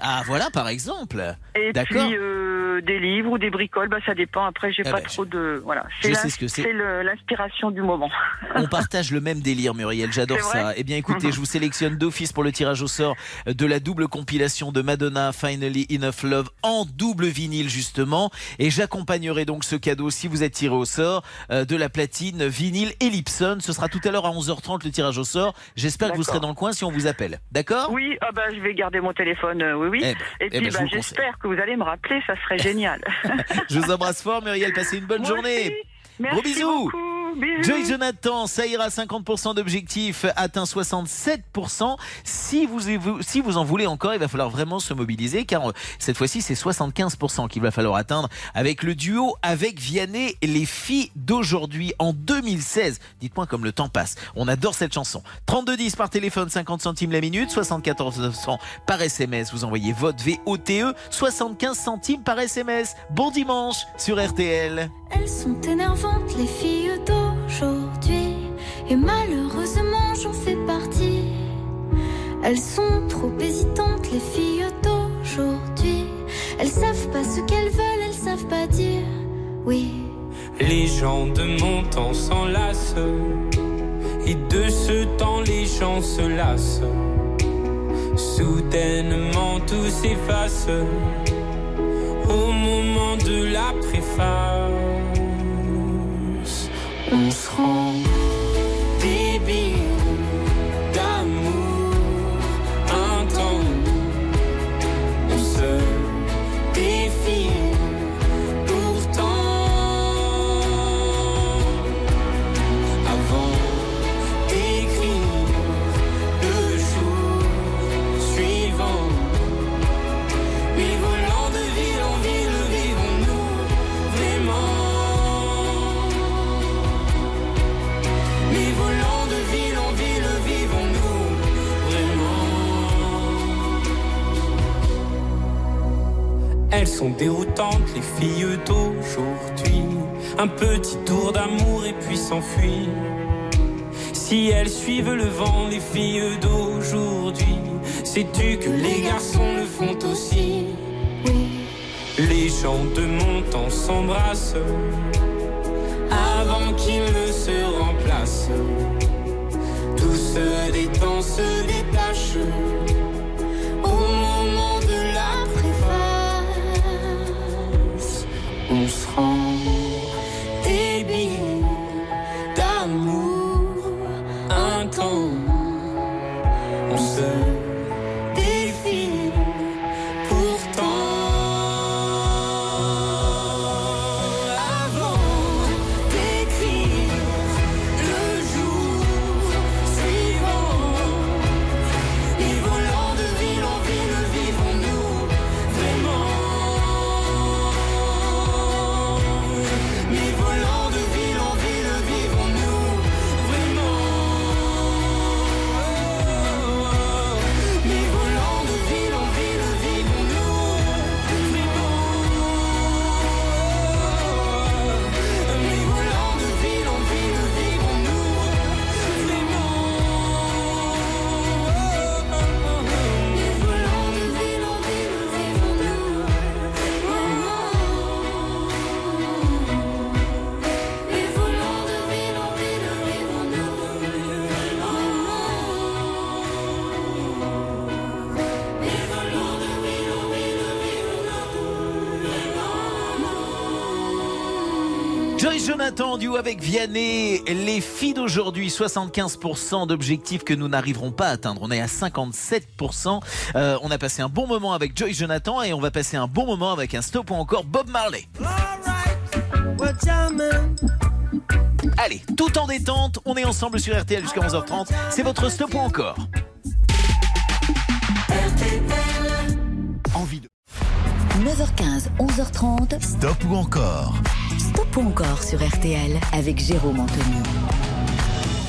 Ah voilà par exemple. Et D'accord. puis euh, des livres ou des bricoles, bah, ça dépend. Après, j'ai Eh pas ben, trop de. Voilà. je ce que c'est. le- l'inspiration du moment. On partage le même délire, Muriel. J'adore C'est ça. Eh bien, écoutez, je vous sélectionne d'office pour le tirage au sort de la double compilation de Madonna Finally Enough Love en double vinyle, justement. Et j'accompagnerai donc ce cadeau, si vous êtes tiré au sort, euh, de la platine vinyle Ellipson. Ce sera tout à l'heure à 11h30 le tirage au sort. J'espère que vous serez dans le coin si on vous appelle. D'accord? Oui, ah bah, je vais garder mon téléphone, euh, oui, oui. Eh ben, Et eh puis, ben, bah, j'espère que vous allez me rappeler, ça serait génial. Je vous embrasse fort, Muriel. Passez une bonne Moi journée. aussi. Merci Gros bisous. beaucoup. Bisous. Joy Jonathan, ça ira 50% d'objectifs, atteint 67%. Si vous, si vous en voulez encore, il va falloir vraiment se mobiliser car euh, cette fois-ci, c'est 75% qu'il va falloir atteindre avec le duo avec Vianney et les filles d'aujourd'hui en 2016. Dites-moi comme le temps passe. On adore cette chanson. 3210 par téléphone, 50 centimes la minute, 74 900 par SMS. Vous envoyez votre VOTE, 75 E, centimes par SMS. Bon dimanche sur RTL. Elles sont énervantes, les filles d'aujourd'hui. Et malheureusement, j'en fais partie. Elles sont trop hésitantes, les filles d'aujourd'hui. Elles savent pas ce qu'elles veulent, elles savent pas dire oui. Les gens de mon temps s'enlacent. Et de ce temps, les gens se lassent. Soudainement, tout s'efface. Au moment de la préface, on se rend Elles sont déroutantes, les filles d'aujourd'hui. Un petit tour d'amour et puis s'enfuir. Si elles suivent le vent, les filles d'aujourd'hui, sais-tu que les garçons le font aussi? Les gens de mon temps s'embrassent avant qu'ils ne se remplacent. Tout se détend, se détache On Duo avec Vianney. Les filles d'aujourd'hui, 75% d'objectifs que nous n'arriverons pas à atteindre. On est à 57%. Euh, on a passé un bon moment avec Joy Jonathan et on va passer un bon moment avec un stop ou encore Bob Marley. Allez, tout en détente, on est ensemble sur RTL jusqu'à 11h30. C'est votre stop ou encore Envie de 9h15, 11h30. stop ou encore encore sur RTL avec Jérôme Anthony.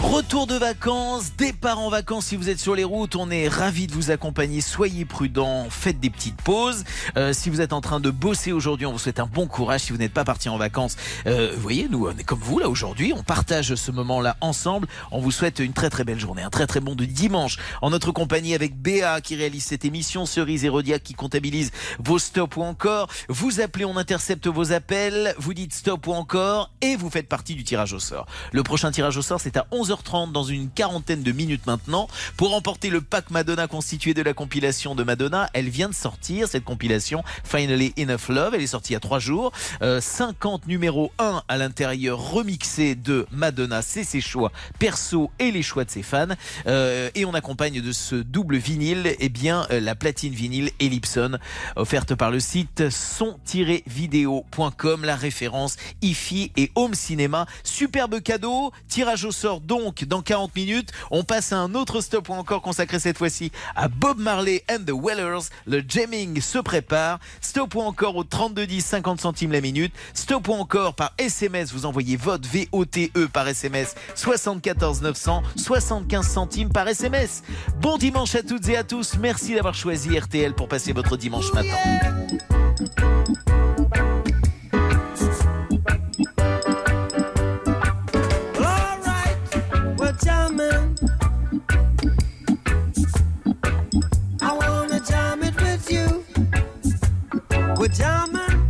Retour de vacances, départ en vacances si vous êtes sur les routes, on est ravis de vous accompagner, soyez prudents, faites des petites pauses. Euh, si vous êtes en train de bosser aujourd'hui, on vous souhaite un bon courage. Si vous n'êtes pas parti en vacances, euh, vous voyez, nous on est comme vous là aujourd'hui, on partage ce moment-là ensemble. On vous souhaite une très très belle journée, un très très bon de dimanche en notre compagnie avec Béa qui réalise cette émission, Cerise et Rodiac qui comptabilise vos stops ou encore. Vous appelez, on intercepte vos appels, vous dites stop ou encore et vous faites partie du tirage au sort. Le prochain tirage au sort c'est à 11h30 dans une quarantaine de minutes maintenant pour remporter le pack Madonna constitué de la compilation de Madonna. Elle vient de sortir cette compilation Finally Enough Love. Elle est sortie il y a trois jours. Euh, 50 numéros 1 à l'intérieur remixé de Madonna. C'est ses choix perso et les choix de ses fans. Euh, et on accompagne de ce double vinyle eh bien euh, la platine vinyle Ellipson offerte par le site son-vidéo.com la référence IFI et Home Cinéma. Superbe cadeau. Tirage au sort dans 40 minutes. On passe à un autre stop ou encore consacré cette fois-ci à Bob Marley and the Wellers. Le jamming se prépare. Stop ou encore au 3210 50 centimes la minute. Stop ou encore par SMS. Vous envoyez vote VOTE par SMS 74 900 75 centimes par SMS. Bon dimanche à toutes et à tous. Merci d'avoir choisi RTL pour passer votre dimanche matin. We're jamming,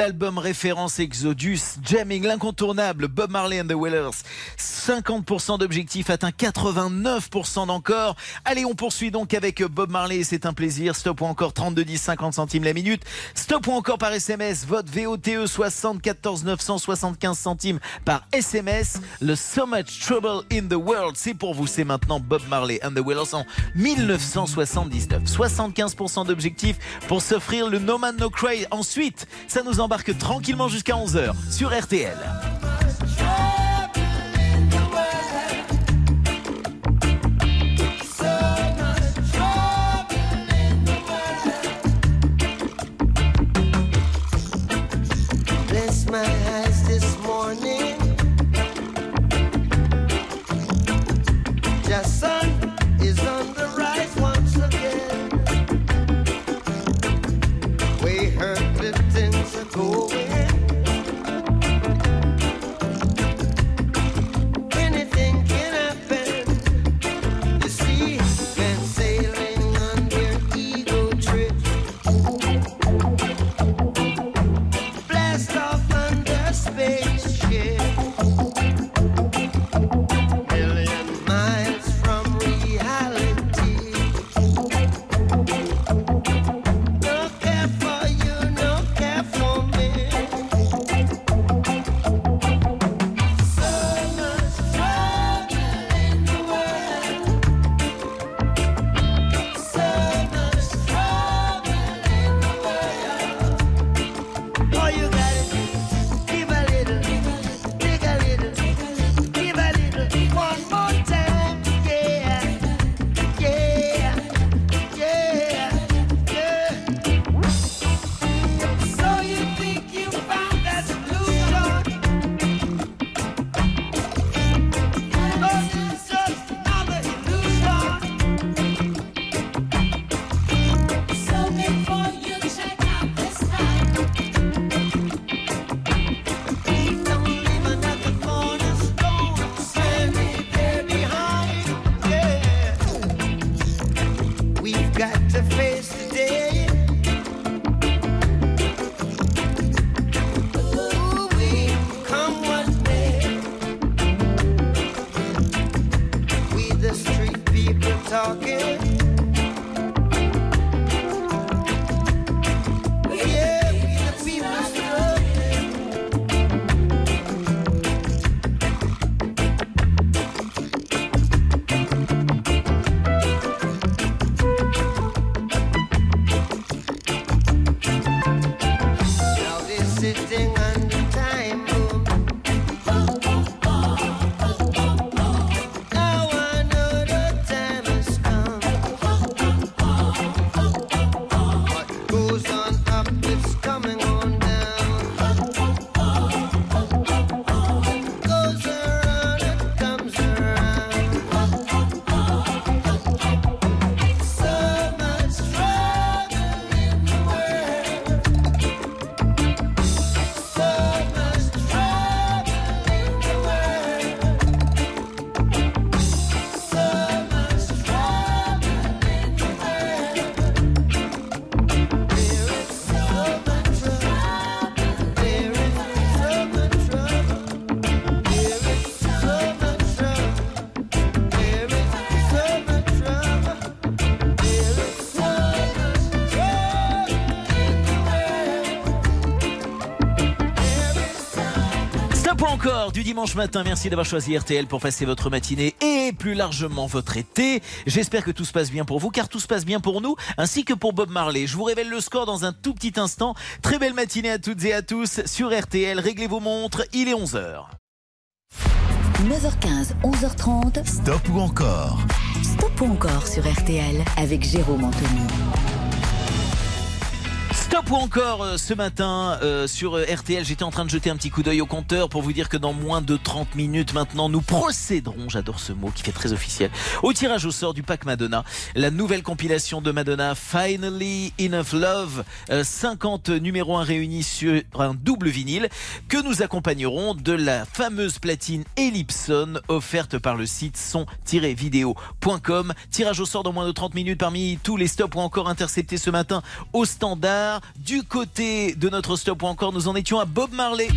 l'album référence Exodus, Jamming, l'incontournable Bob Marley and the Wailers. 50% d'objectifs atteint 89% d'encore. Allez, on poursuit donc avec Bob Marley, c'est un plaisir. Stop ou encore 32 10 50 centimes la minute. Stop ou encore par SMS, vote VOTE 74 975 centimes par SMS. Le So Much Trouble in the World, c'est pour vous, c'est maintenant Bob Marley and the Wailers en 1979. 75% d'objectifs pour s'offrir le No Man No Cry. Ensuite, ça nous embarque tranquillement jusqu'à 11h sur RTL. Bless my eyes encore du dimanche matin. Merci d'avoir choisi RTL pour passer votre matinée et plus largement votre été. J'espère que tout se passe bien pour vous, car tout se passe bien pour nous, ainsi que pour Bob Marley. Je vous révèle le score dans un tout petit instant. Très belle matinée à toutes et à tous sur RTL. Réglez vos montres, il est 11h. 9h15, 11h30. Stop ou encore? Stop ou encore sur RTL avec Jérôme Anthony. Stop ou encore euh, ce matin euh, sur euh, RTL, j'étais en train de jeter un petit coup d'œil au compteur pour vous dire que dans moins de 30 minutes maintenant, nous procéderons, j'adore ce mot qui fait très officiel, au tirage au sort du pack Madonna, la nouvelle compilation de Madonna, Finally Enough Love, euh, 50 numéros 1 réunis sur un double vinyle que nous accompagnerons de la fameuse platine Ellipson offerte par le site son-vidéo.com. Tirage au sort dans moins de 30 minutes parmi tous les stops ou encore interceptés ce matin au standard. Du côté de notre stop ou encore, nous en étions à Bob Marley.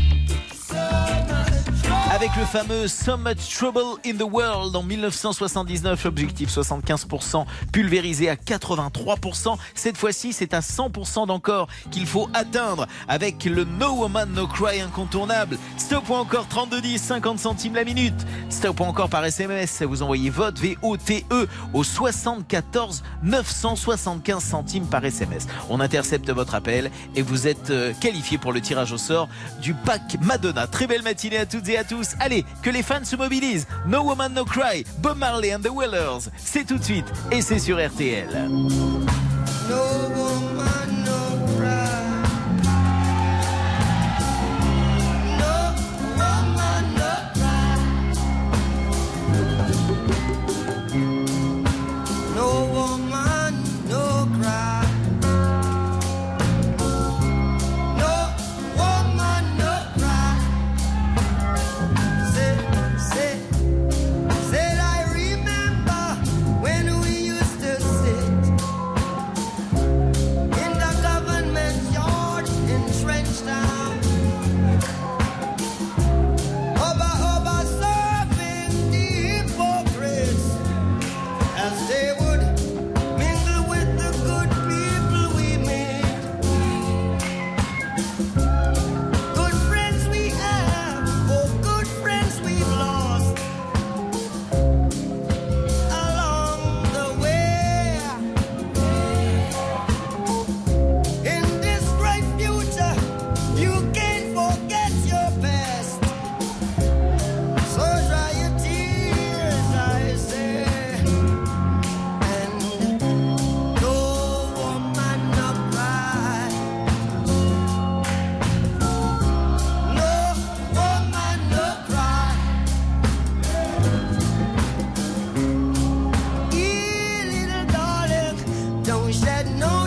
Avec le fameux So Much Trouble in the World en 1979, objectif 75% pulvérisé à 83%. Cette fois-ci, c'est à 100% d'encore qu'il faut atteindre avec le No Woman No Cry incontournable. Stop ou encore 3210, 50 centimes la minute. Stop ou encore par SMS, vous envoyez vote V-O-T-E au 74 975 centimes par SMS. On intercepte votre appel et vous êtes euh, qualifié pour le tirage au sort du pack Madonna. Très belle matinée à toutes et à tous. Allez, que les fans se mobilisent. No Woman No Cry, Bob Marley and the Wellers. C'est tout de suite et c'est sur RTL. Don't shed no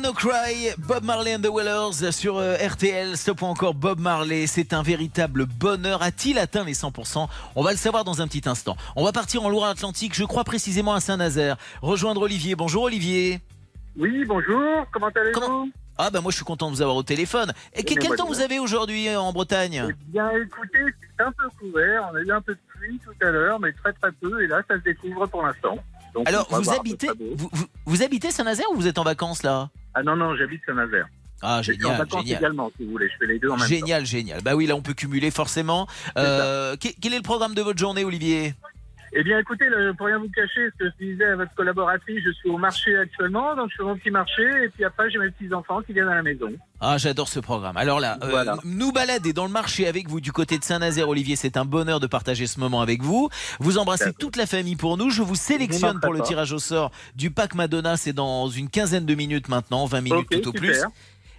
No Cry, Bob Marley and the Wellers sur euh, RTL. Stop ou encore Bob Marley, c'est un véritable bonheur. A-t-il atteint les 100% On va le savoir dans un petit instant. On va partir en Loire-Atlantique, je crois précisément à Saint-Nazaire. Rejoindre Olivier. Bonjour Olivier. Oui, bonjour, comment allez-vous? Ah ben moi je suis content de vous avoir au téléphone. Et Eh quel temps vous avez aujourd'hui euh, en Bretagne? Eh bien, écoutez, c'est un peu couvert, on a eu un peu de pluie tout à l'heure, mais très très peu, et là, ça se découvre pour l'instant. Donc, Alors vous habitez, vous, vous- vous habitez Saint-Nazaire ou vous êtes en vacances là? Ah non, non, j'habite Saint-Nazaire. Ah suis en génial, vacances génial. également, si vous voulez, je fais les deux en même temps. Génial, génial. Bah oui, là on peut cumuler forcément. Euh, que- quel est le programme de votre journée, Olivier? Eh bien, écoutez, pour rien vous cacher, ce que je disais à votre collaboratrice, je suis au marché actuellement, donc je fais mon petit marché, et puis après, j'ai mes petits-enfants qui viennent à la maison. Ah, j'adore ce programme. Alors là, euh, Voilà. nous balader dans le marché avec vous du côté de Saint-Nazaire, Olivier, c'est un bonheur de partager ce moment avec vous. Vous embrassez toute la famille pour nous. Je vous sélectionne pour le tirage au sort du pack Madonna. C'est dans une quinzaine de minutes maintenant, 20 minutes tout au super. plus.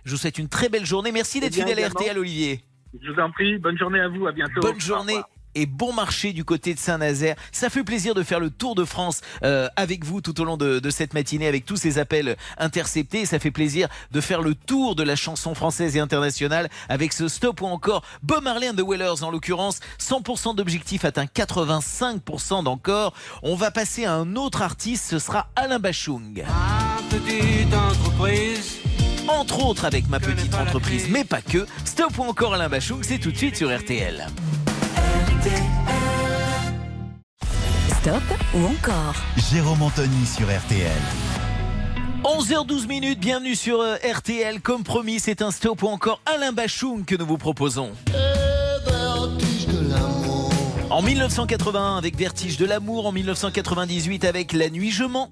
Je vous souhaite une très belle journée. Merci d'être Eh bien, fidèle à. RTL, Olivier. Je vous en prie, bonne journée à vous, à bientôt. Bonne journée. Et bon marché du côté de Saint-Nazaire. Ça fait plaisir de faire le tour de France euh, avec vous tout au long de, de cette matinée, avec tous ces appels interceptés. Ça fait plaisir de faire le tour de la chanson française et internationale avec ce stop ou encore Bob Marley and the Wailers en l'occurrence. 100% d'objectif atteint 85% d'encore. On va passer à un autre artiste, ce sera Alain Bachung. Petite entreprise. Entre autres avec ma petite entreprise, mais pas que. Stop ou encore Alain Bachung, c'est tout de suite sur RTL. Stop ou encore Jérôme Anthony sur RTL. 11h12 minutes, bienvenue sur euh, RTL. Comme promis, c'est un stop ou encore Alain Bachung que nous vous proposons. En 1981 avec Vertige de l'amour, en 1998 avec La nuit je mens.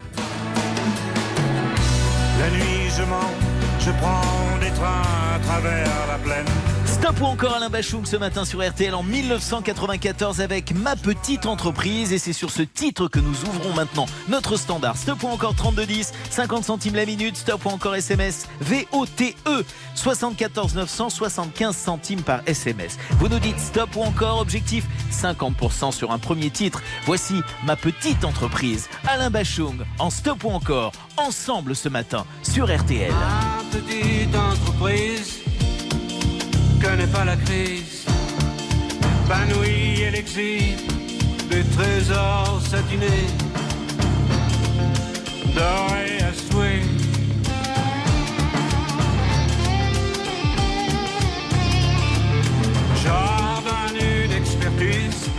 La nuit, je mens, je prends des trains à travers la plaine. Stop ou encore Alain Bachung ce matin sur RTL en 1994 avec Ma petite entreprise et c'est sur ce titre que nous ouvrons maintenant notre standard. Stop ou encore 3210, 50 centimes la minute, stop ou encore SMS VOTE 74 900 75 centimes par SMS. Vous nous dites stop ou encore objectif 50% sur un premier titre. Voici Ma petite entreprise. Alain Bachung en stop ou encore ensemble ce matin sur RTL. Ma petite entreprise connaît pas la crise. Épanouie et l'exil des trésors satinés, dorés à souhait. Jardin une expertise,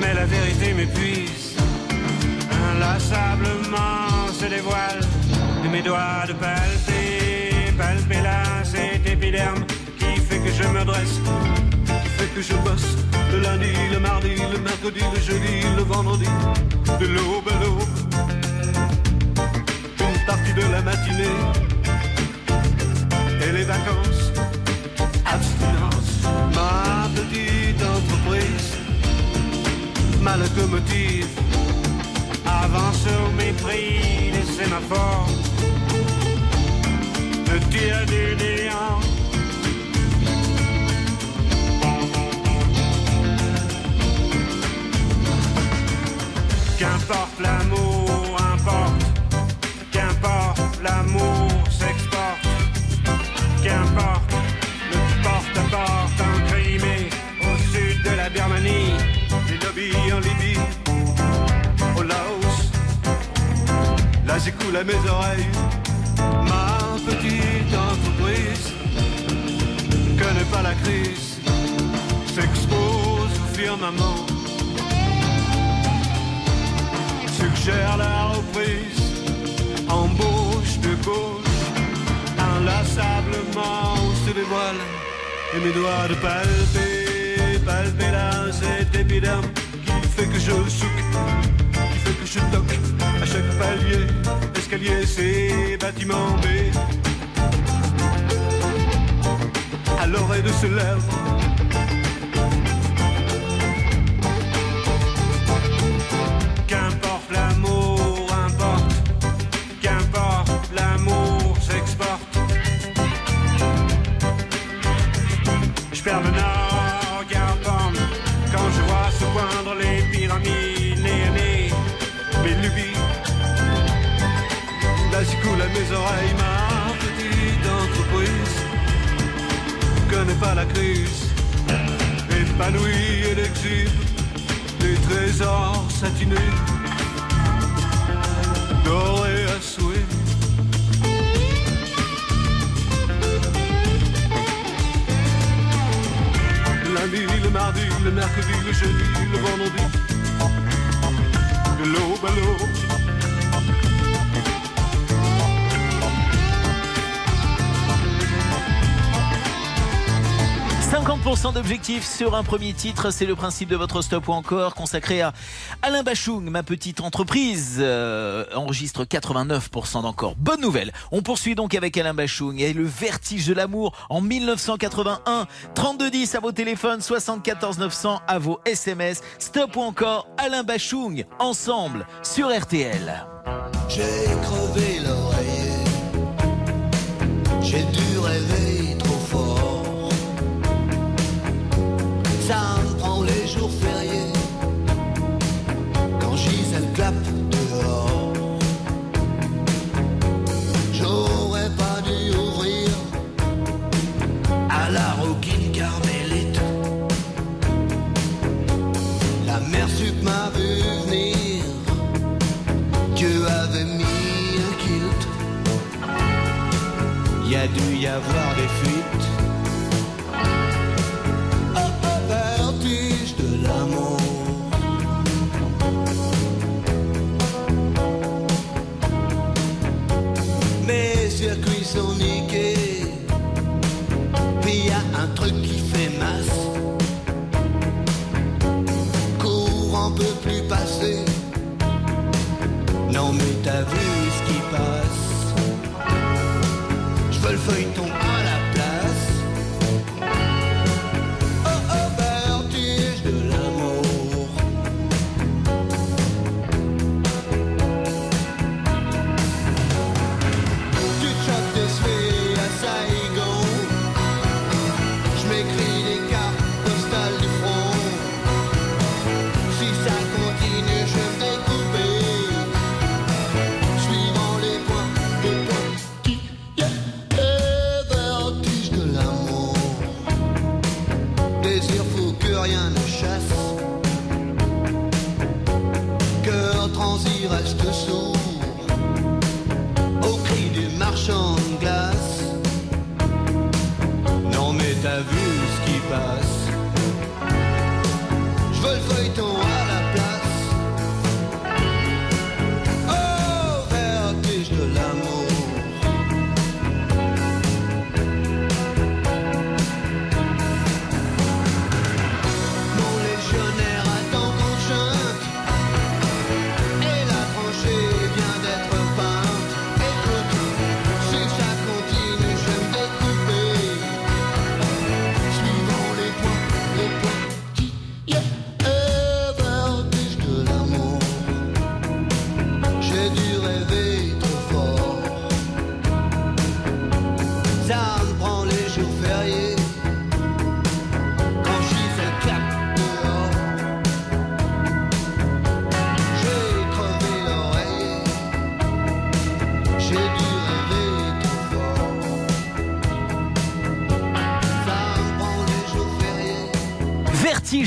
mais la vérité m'épuise. Inlassablement se dévoile de mes doigts de palper, palper là cet épiderme que je me dresse, que je bosse. Le lundi, le mardi, le mercredi, le jeudi, le vendredi, de l'aube à l'aube, une partie de la matinée et les vacances, abstinence, ma petite entreprise, ma locomotive avance au mépris des sémaphores, le tir du néant. Qu'importe l'amour, importe. Qu'importe l'amour s'exporte. Qu'importe le porte-à-porte en Crimée, au sud de la Birmanie, les lobbies en Libye, au Laos. Là j'écoule à mes oreilles ma petite entreprise. Connaît pas la crise, s'expose au firmament suggère la reprise, embauche de gauche, inlassablement on se dévoile, et mes doigts de palper, palper là cet épiderme qui fait que je souque, qui fait que je toque à chaque palier, escalier, c'est bâtiment B. À l'oreille de ce lèvre, mes oreilles, ma petite entreprise. Connais pas la crise, épanouie et l'exhibe des trésors satinés, dorés à souhait. Lundi, le mardi, le mercredi, le jeudi, le vendredi, de l'aube. 50% 10% d'objectifs sur un premier titre, c'est le principe de votre stop ou encore consacré à Alain Bachung, ma petite entreprise, euh, enregistre 89% d'encore. Bonne nouvelle, on poursuit donc avec Alain Bachung et le vertige de l'amour en 1981. 3210 à vos téléphones, 74 900 à vos SMS. Stop ou encore Alain Bachung, ensemble sur RTL. J'ai crevé l'oreiller, j'ai dû rêver avoir des fuites. Vertige de l'amour. Mes circuits sont niqués. Puis y a un truc qui fait masse. Courant peut plus passer. Non mais t'as vu Je veux Cœur transi reste sourd. Au cri du marchand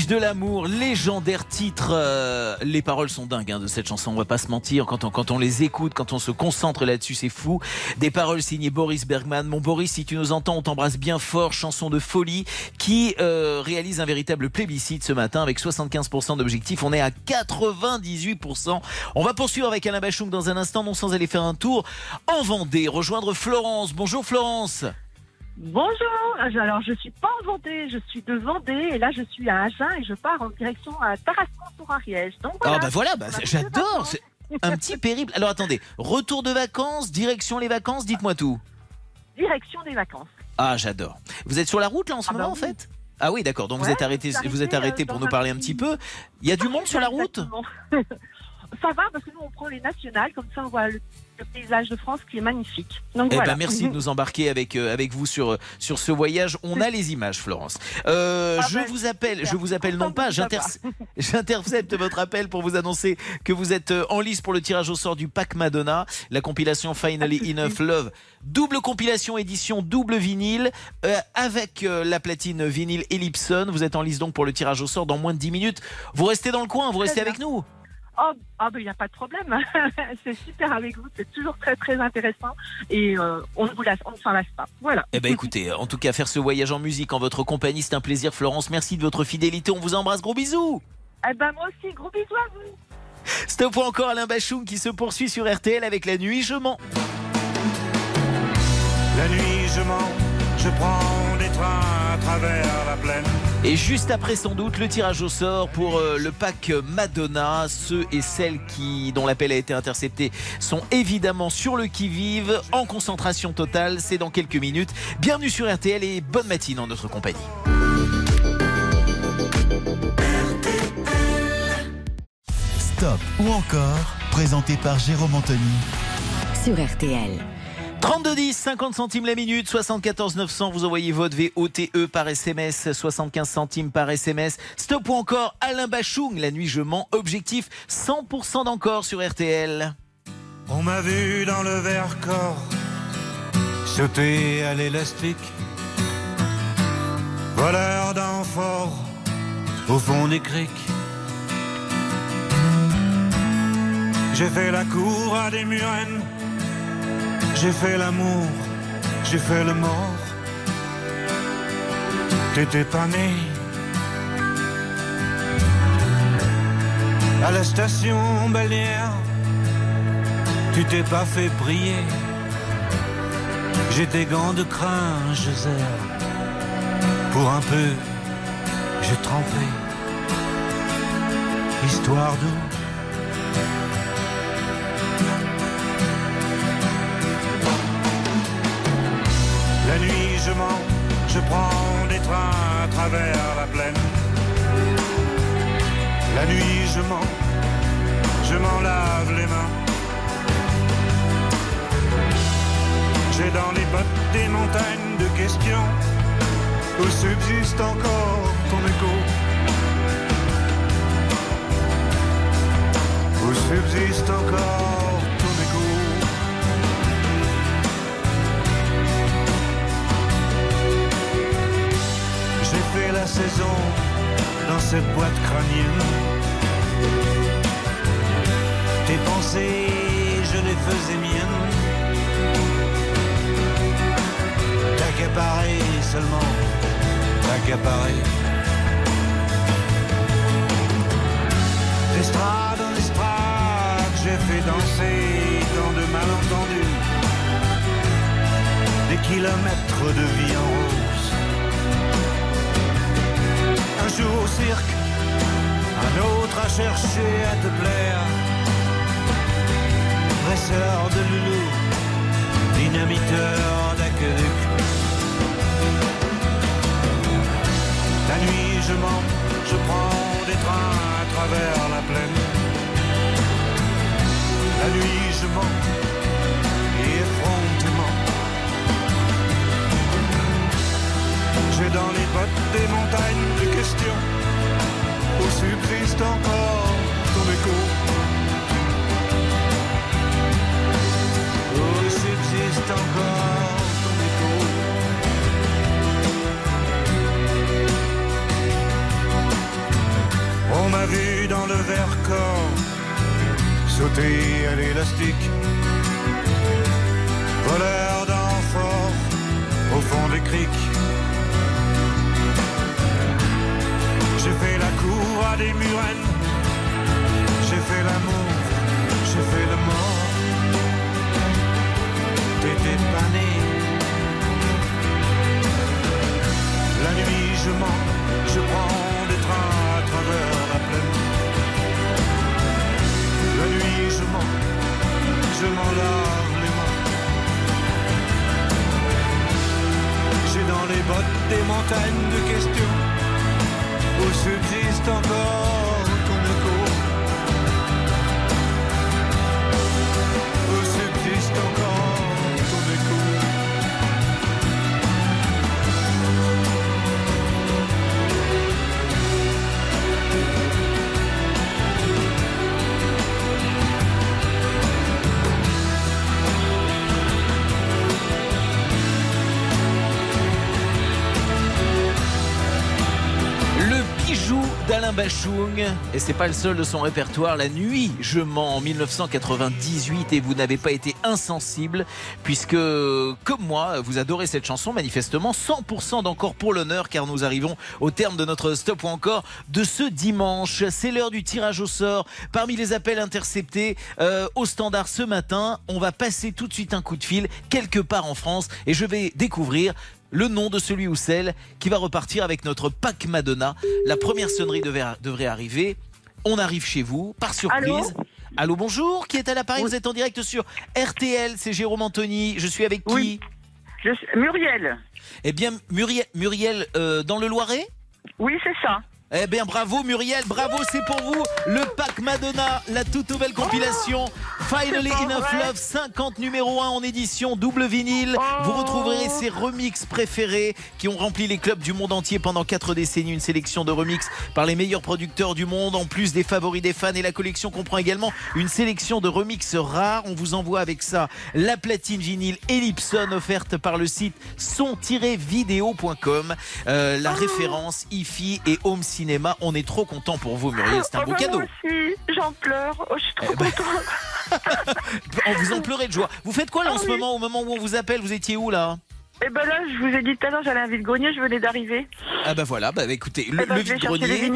De l'amour, légendaire titre. euh, les paroles sont dingues hein, de cette chanson, on va pas se mentir. Quand on, quand on les écoute, quand on se concentre là-dessus, c'est fou. Des paroles signées Boris Bergman. Mon Boris, si tu nous entends, on t'embrasse bien fort. Chanson de folie qui euh, réalise un véritable plébiscite ce matin avec 75% d'objectifs. On est à 98%. On va poursuivre avec Alain Bachung dans un instant, non sans aller faire un tour en Vendée, rejoindre Florence. Bonjour Florence. Bonjour, alors je suis pas en Vendée, je suis de Vendée et là je suis à Agen et je pars en direction à Tarascon pour Ariège. Donc voilà. Ah bah voilà, bah, a j'adore. C'est un petit périple. Alors attendez, retour de vacances, direction les vacances, dites-moi tout. Direction des vacances. Ah j'adore. Vous êtes sur la route là en ce Ah bah moment en fait? Ah oui d'accord, donc vous êtes arrêté, vous êtes arrêté euh, pour nous parler un petit- peu. Il y a du monde sur la route? Ça va parce que nous on prend les nationales, comme ça on voit le, le paysage de France qui est magnifique. Donc Eh voilà. ben merci de nous embarquer avec euh, avec vous sur sur ce voyage. On a les images, Florence. Euh, Ah je ben, vous appelle, je vous appelle non pas, j'intercepte votre appel pour vous annoncer que vous êtes euh, en lice pour le tirage au sort du pack Madonna, la compilation Finally Enough Love, double compilation édition double vinyle euh, avec la platine vinyle Ellipson. Vous êtes en lice donc pour le tirage au sort dans moins de 10 minutes. Vous restez dans le coin, vous restez avec nous. Oh, ah ben il n'y a pas de problème. c'est super avec vous, c'est toujours très très intéressant et euh, on ne vous lasse, on ne s'en lasse pas. Voilà. Eh ben écoutez, en tout cas faire ce voyage en musique en votre compagnie, c'est un plaisir Florence. Merci de votre fidélité. On vous embrasse. Gros bisous. Eh ben moi aussi, gros bisous à vous. Stop ou encore Alain Bachung qui se poursuit sur RTL avec la nuit je mens. La nuit je mens, je prends des trains à travers la plaine. Et juste après sans doute le tirage au sort pour euh, le pack Madonna. Ceux et celles qui, dont l'appel a été intercepté sont évidemment sur le qui-vive, en concentration totale. C'est dans quelques minutes. Bienvenue sur RTL et bonne matinée en notre compagnie. Stop ou encore, présenté par Jérôme Anthony. Sur RTL. 32 10, 50 centimes la minute, 74 900, vous envoyez votre VOTE par SMS, 75 centimes par SMS. Stop ou encore Alain Bachung, la nuit je mens, objectif 100% d'encore sur RTL. On m'a vu dans le Vercors sauter à l'élastique, voleur d'amphores au fond des criques. J'ai fait la cour à des murennes, j'ai fait l'amour, j'ai fait le mort. T'étais pas né. À la station balnéaire, tu t'es pas fait prier. J'ai des gants de crin, serre. Pour un peu, j'ai trempé. Histoire d'eau. Je mens, je prends des trains à travers la plaine. La nuit, je mens, je m'en lave les mains. J'ai dans les bottes des montagnes de questions où subsiste encore ton écho. Où subsiste encore saison dans cette boîte crânienne. Tes pensées, je les faisais miennes. T'accaparer seulement, t'accaparer. D'estrade en estrade, j'ai fait danser dans de malentendus. Des kilomètres de vie en rose. Un jour au cirque, un autre à chercher à te plaire. Dresseur de loulou, dynamiteur d'aqueduc. La nuit, je mens, je prends des trains à travers la plaine. La nuit, je mens, Dans les bottes des montagnes de questions où subsiste encore ton écho. Où subsiste encore ton écho. On m'a vu dans le Vercors sauter à l'élastique, voleur d'amphores au fond des criques. J'ai fait la cour à des murennes, j'ai fait l'amour, j'ai fait le mort. T'étais pas né. La nuit, je mens, je prends des trains à travers la plaine. La nuit, je mens, je m'en lave les mains. J'ai dans les bottes des montagnes de questions où subsiste encore ton écho. Où subsiste encore Bijou d'Alain Bachung, et c'est pas le seul de son répertoire, La Nuit, je mens en 1998, et vous n'avez pas été insensible, puisque, comme moi, vous adorez cette chanson, manifestement, 100% d'encore pour l'honneur, car nous arrivons au terme de notre stop ou encore de ce dimanche. C'est l'heure du tirage au sort. Parmi les appels interceptés euh, au standard ce matin, on va passer tout de suite un coup de fil quelque part en France, et je vais découvrir le nom de celui ou celle qui va repartir avec notre pack Madonna. La première sonnerie devait- devrait arriver. On arrive chez vous, par surprise. Allô, bonjour, qui est à l'appareil? Vous êtes en direct sur RTL, c'est Jérôme Anthony. Je suis avec qui? Muriel. Eh bien, Muriel, Muriel euh, dans le Loiret? Oui, c'est ça. Eh bien, bravo Muriel, bravo, c'est pour vous le pack Madonna, la toute nouvelle compilation Finally Oh, pas Enough vrai. Love, 50 numéro 1 en édition double vinyle. Vous Oh. retrouverez ces remixes préférés qui ont rempli les clubs du monde entier pendant 4 décennies. Une sélection de remixes par les meilleurs producteurs du monde, en plus des favoris des fans. Et la collection comprend également une sélection de remixes rares. On vous envoie avec ça la platine vinyle Ellipson offerte par le site son-vidéo.com. Euh, la référence IFI et Home Cinéma. On est trop content pour vous, Muriel. C'est un Oh, beau bah, cadeau. Moi aussi, j'en pleure. Oh, je suis trop Eh ben, contente. On vous en pleurait de joie. Vous faites quoi là en Ah ce oui. moment, au moment où on vous appelle Vous étiez où là? Et ben là, je vous ai dit tout à l'heure, j'allais à vide-grenier, je venais d'arriver. Ah bah voilà, bah écoutez, le, Eh ben, le chercher les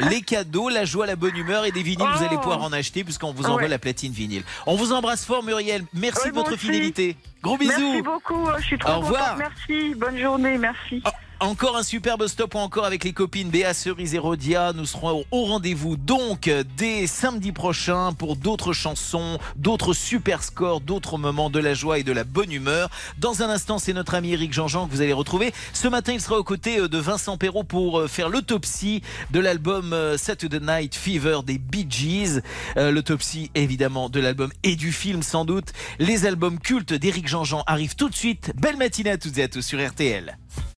les cadeaux, la joie, la bonne humeur et des vinyles, vous Oh. allez pouvoir en acheter puisqu'on vous envoie Ouais. la platine vinyle. On vous embrasse fort Muriel, merci de votre aussi. fidélité. Gros bisous. Merci beaucoup, je suis trop Au revoir. contente. Merci, bonne journée, merci. Encore un superbe stop encore avec les copines Béa Cerise et Rodia. Nous serons au rendez-vous donc dès samedi prochain pour d'autres chansons, d'autres super scores, d'autres moments de la joie et de la bonne humeur. Dans un instant, c'est notre ami Eric Jean-Jean que vous allez retrouver. Ce matin, il sera aux côtés euh, de Vincent Perrault pour euh, faire l'autopsie de l'album euh, Saturday Night Fever des Bee Gees. L'autopsie évidemment de l'album et du film sans doute. Les albums cultes d'Eric Jean-Jean arrivent tout de suite. Belle matinée à toutes et à tous sur RTL.